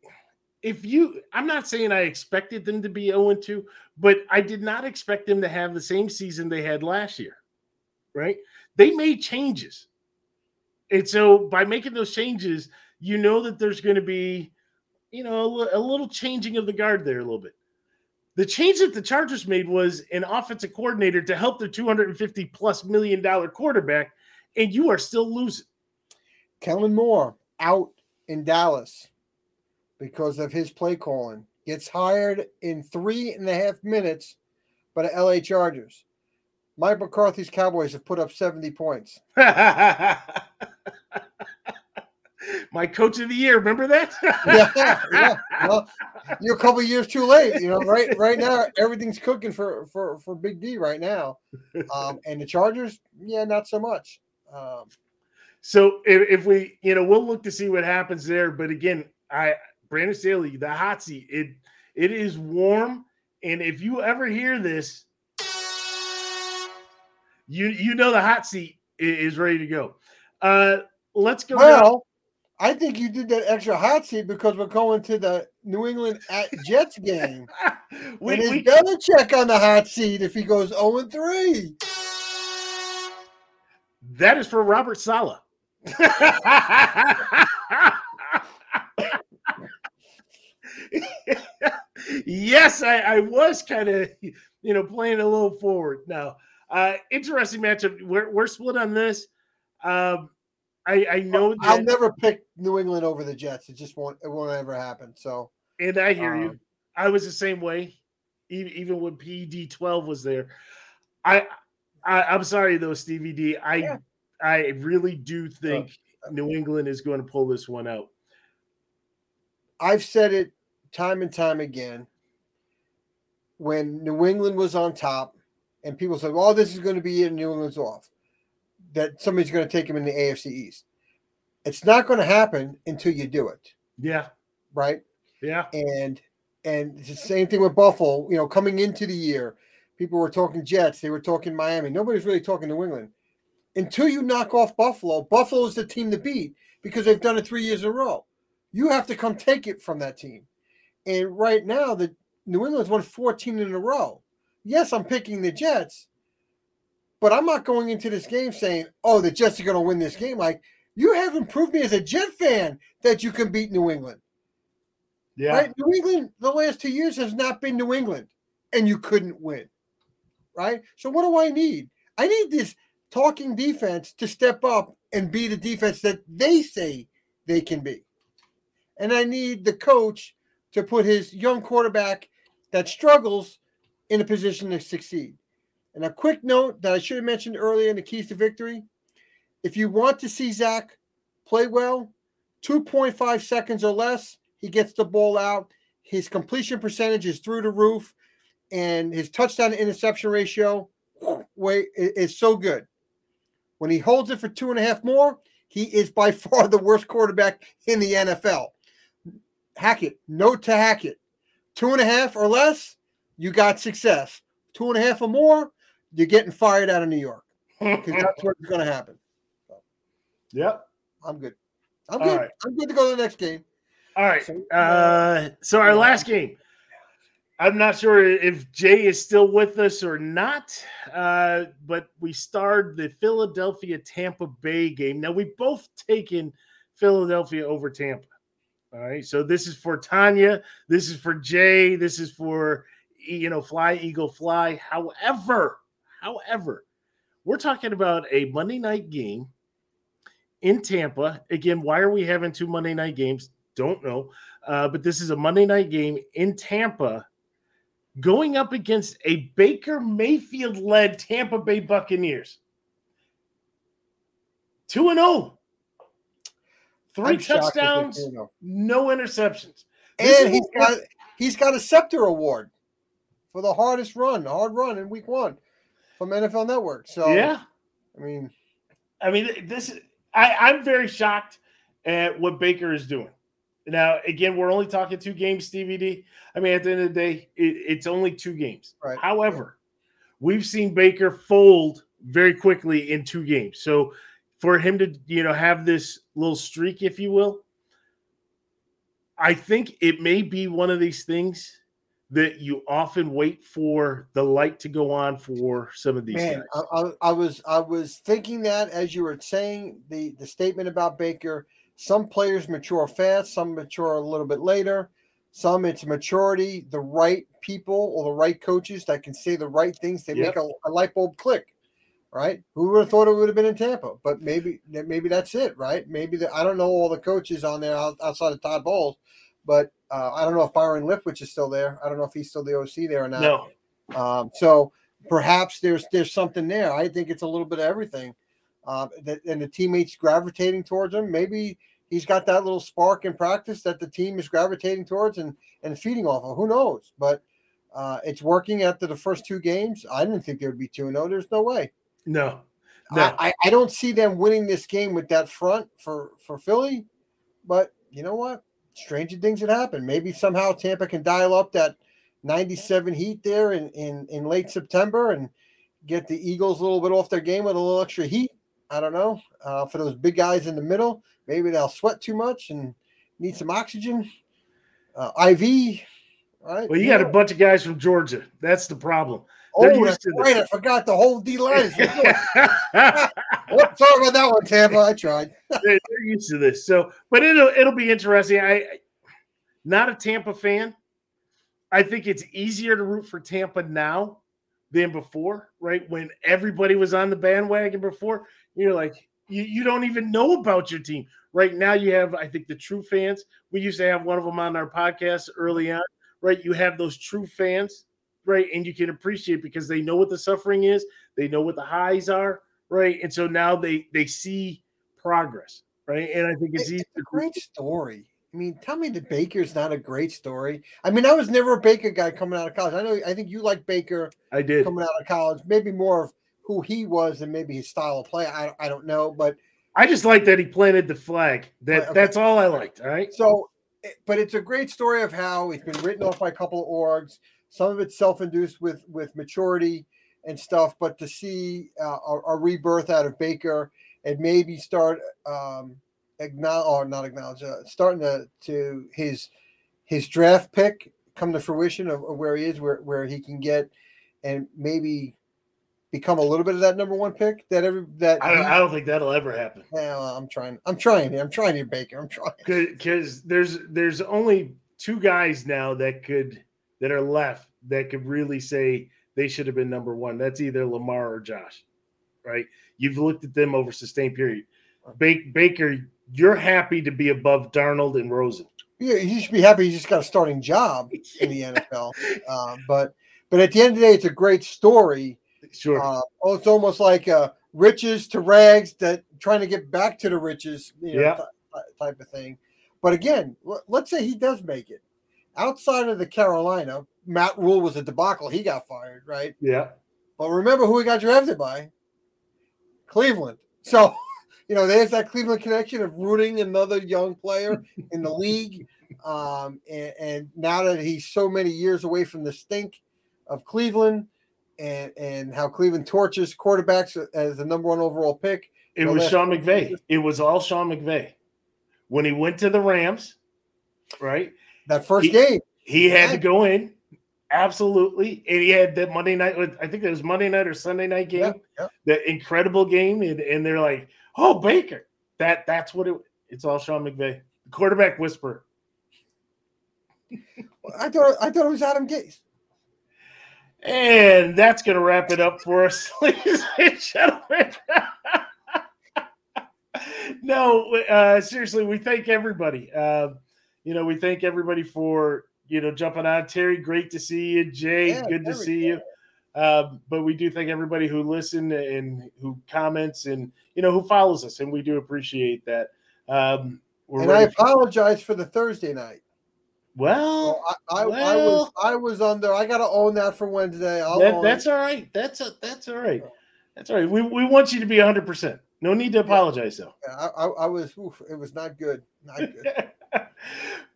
if you, I'm not saying I expected them to be 0 2, but I did not expect them to have the same season they had last year, right? They made changes. And so by making those changes, you know that there's going to be you know, a, a little changing of the guard there a little bit. The change that the Chargers made was an offensive coordinator to help their 250 plus million dollar quarterback, and you are still losing. Kellen Moore out in Dallas because of his play calling. Gets hired in three and a half minutes by the LA Chargers. Mike McCarthy's Cowboys have put up 70 points. <laughs> my coach of the year. Remember that? <laughs> yeah, yeah. Well, you're a couple years too late. You know, right right now everything's cooking for for for Big D right now, um, and the Chargers, yeah, not so much. Um, so if, if we, you know, we'll look to see what happens there. But again, I Brandon Staley, the hot seat, it it is warm, and if you ever hear this, you you know the hot seat is ready to go. Uh, let's go. Well, I think you did that extra hot seat because we're going to the New England at <laughs> Jets game. <laughs> we, and we Belichick on the hot seat if he goes 0 3. That is for Robert Saleh. <laughs> yes, I, I was kind of, you know, playing a little forward. Now, uh, interesting matchup. We're, we're split on this. Um, I, I know that, I'll never pick New England over the Jets. It just won't it won't ever happen. So and I hear um, you. I was the same way, even even when PED twelve was there. I, I am sorry though, Stevie D. I yeah. I really do think New England is going to pull this one out. I've said it time and time again. When New England was on top, and people said, "Well, this is going to be it," and New England's off, that somebody's going to take them in the AFC East. It's not going to happen until you do it. Yeah. Right. Yeah. And and it's the same thing with Buffalo. You know, coming into the year, people were talking Jets, they were talking Miami. Nobody's really talking New England. Until you knock off Buffalo, Buffalo is the team to beat because they've done it three years in a row. You have to come take it from that team. And right now, the New England's won 14 in a row. Yes, I'm picking the Jets, but I'm not going into this game saying, oh, the Jets are going to win this game. Like, you haven't proved me as a Jet fan that you can beat New England. Yeah. Right? New England, the last two years has not been New England, and you couldn't win. Right? So, what do I need? I need this talking defense to step up and be the defense that they say they can be. And I need the coach to put his young quarterback that struggles in a position to succeed. And a quick note that I should have mentioned earlier in the keys to victory if you want to see Zach play well, 2.5 seconds or less, he gets the ball out. His completion percentage is through the roof, and his touchdown to interception ratio way is so good. When he holds it for two and a half more, he is by <laughs> far the worst quarterback in the NFL. Hackett, note to Hackett. Two and a half or less, you got success. Two and a half or more, you're getting fired out of New York because <laughs> that's what's going to happen. So, yep. I'm good. I'm good. Right. I'm good to go to the next game. All right. So, uh, so our last game. I'm not sure if Jay is still with us or not, uh, but we starred the Philadelphia Tampa Bay game. Now we've both taken Philadelphia over Tampa. All right. So this is for Tanya. This is for Jay. This is for you know, fly eagle fly. However, however, we're talking about a Monday night game in Tampa. Again, why are we having two Monday night games? Don't know. Uh, but this is a Monday night game in Tampa going up against a Baker Mayfield led Tampa Bay Buccaneers. 2 and 0. Three I'm touchdowns, no interceptions. And he's got he's got a scepter award for the hardest run, hard run in week 1 from NFL Network. So Yeah. I mean I mean this I I'm very shocked at what Baker is doing. Now, again, we're only talking two games, DVD. I mean, at the end of the day, it, it's only two games. Right. However, we've seen Baker fold very quickly in two games. So for him to, you know, have this little streak, if you will, I think it may be one of these things that you often wait for the light to go on for some of these Man, guys. I, I was I was thinking that as you were saying the the statement about Baker some players mature fast, some mature a little bit later. Some it's maturity, the right people or the right coaches that can say the right things. They yep. make a, a, light bulb click, right? Who would have thought it would have been in Tampa? But maybe maybe that's it, right? Maybe the, I don't know all the coaches on there outside of Todd Bowles, but uh, I don't know if Byron Leftwich is still there. I don't know if he's still the OC there or not. No. Um, so perhaps there's there's something there. I think it's a little bit of everything. Uh, that, and the teammates gravitating towards him. Maybe he's got that little spark in practice that the team is gravitating towards and and feeding off of. Who knows? But uh, it's working after the first two games. I didn't think there would be two. No, there's no way. No, no. I, I don't see them winning this game with that front for for Philly. But you know what? Stranger things had happened. Maybe somehow Tampa can dial up that 97 heat there in in, in late September and get the Eagles a little bit off their game with a little extra heat. I don't know. Uh, for those big guys in the middle, maybe they'll sweat too much and need some oxygen. Uh, IV, right? Well, you yeah. got a bunch of guys from Georgia. That's the problem. They're oh, that's right. I forgot the whole D line. sorry <laughs> about that one, Tampa. I tried. <laughs> they're, used to this. So, but it'll it'll be interesting. I not a Tampa fan. I think it's easier to root for Tampa now than before, right? When everybody was on the bandwagon before, you're like, you, you don't even know about your team. Right now, you have, I think, the true fans. We used to have one of them on our podcast early on, right? You have those true fans, right? And you can appreciate because they know what the suffering is, they know what the highs are, right? And so now they they see progress, right? And I think it's, it's a great story. I mean, tell me that Baker's not a great story. I mean, I was never a Baker guy coming out of college. I know. I think you like Baker. I did coming out of college. Maybe more of who he was and maybe his style of play. I I don't know, but I just like that he planted the flag. That okay. that's all I liked. All right. So, eh, but it's a great story of how he's been written off by a couple of orgs. Some of it's self-induced with with maturity and stuff, but to see uh, a, a, rebirth out of Baker and maybe start um, acknowledge or not acknowledge, uh, starting to to his his draft pick come to fruition of, of, where he is, where where he can get and maybe become a little bit of that number one pick that every that I don't, I don't think that'll ever happen. Yeah, I'm trying. I'm trying here. I'm trying here, Baker. I'm trying because there's there's only two guys now that could that are left that could really say they should have been number one. That's either Lamar or Josh, right? You've looked at them over sustained period. Baker, you're happy to be above Darnold and Rosen. Yeah, you should be happy. You just got a starting job in the <laughs> NFL. Uh, but but at the end of the day, it's a great story. Sure. Uh, oh, it's almost like uh, riches to rags that trying to get back to the riches, you know, yeah. Th- type of thing. But again, let's say he does make it outside of the Carolina. Matt Rhule was a debacle. He got fired, right? Yeah. But remember who he got drafted by? Cleveland. So <laughs> you know, there's that Cleveland connection of rooting another young player <laughs> in the league. Um, and, and, now that he's so many years away from the stink of Cleveland and, and how Cleveland torches quarterbacks as the number one overall pick. It was Sean McVay. It was all Sean McVay. When he went to the Rams, right? That first he, game. He had yeah. to go in. Absolutely. And he had that Monday night, I think it was Monday night or Sunday night game, the incredible game. And, and they're like, Oh, Baker. That that's what it. It's all Sean McVay, the quarterback whisperer. I thought I thought it was Adam Gase. And that's going to wrap it up for us, <laughs> ladies and gentlemen. <laughs> no, uh, seriously, we thank everybody. Uh, you know, we thank everybody for you know jumping on. Terry, great to see you. Jay, yeah, good to see you. Um, but we do thank everybody who listened and who comments and you know who follows us, and we do appreciate that. Um, and I apologize for the Thursday night. Well, I, I, well, I, was I was under. I got to own that for Wednesday. That, that's it. all right. That's a, that's all right. That's all right. We, we want you to be 100. percent No need to apologize though. Yeah, I, I, was. Oof, it was not good. Not good. <laughs>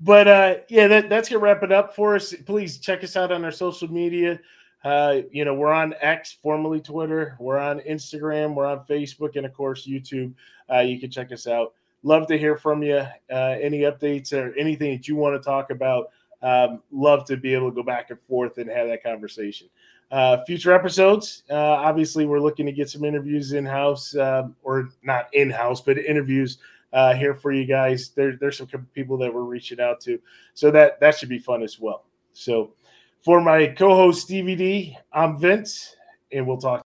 but uh, yeah, that, that's gonna wrap it up for us. Please check us out on our social media. Uh, you know, we're on X, formerly Twitter. We're on Instagram. We're on Facebook, and of course YouTube. Uh, you can check us out. Love to hear from you. Uh, any updates or anything that you want to talk about? Um, love to be able to go back and forth and have that conversation. Uh, future episodes, uh, obviously, we're looking to get some interviews in house, um, or not in house, but interviews uh, here for you guys. There, there's some people that we're reaching out to, so that that should be fun as well. So. For my co host, DVD, I'm Vince, and we'll talk.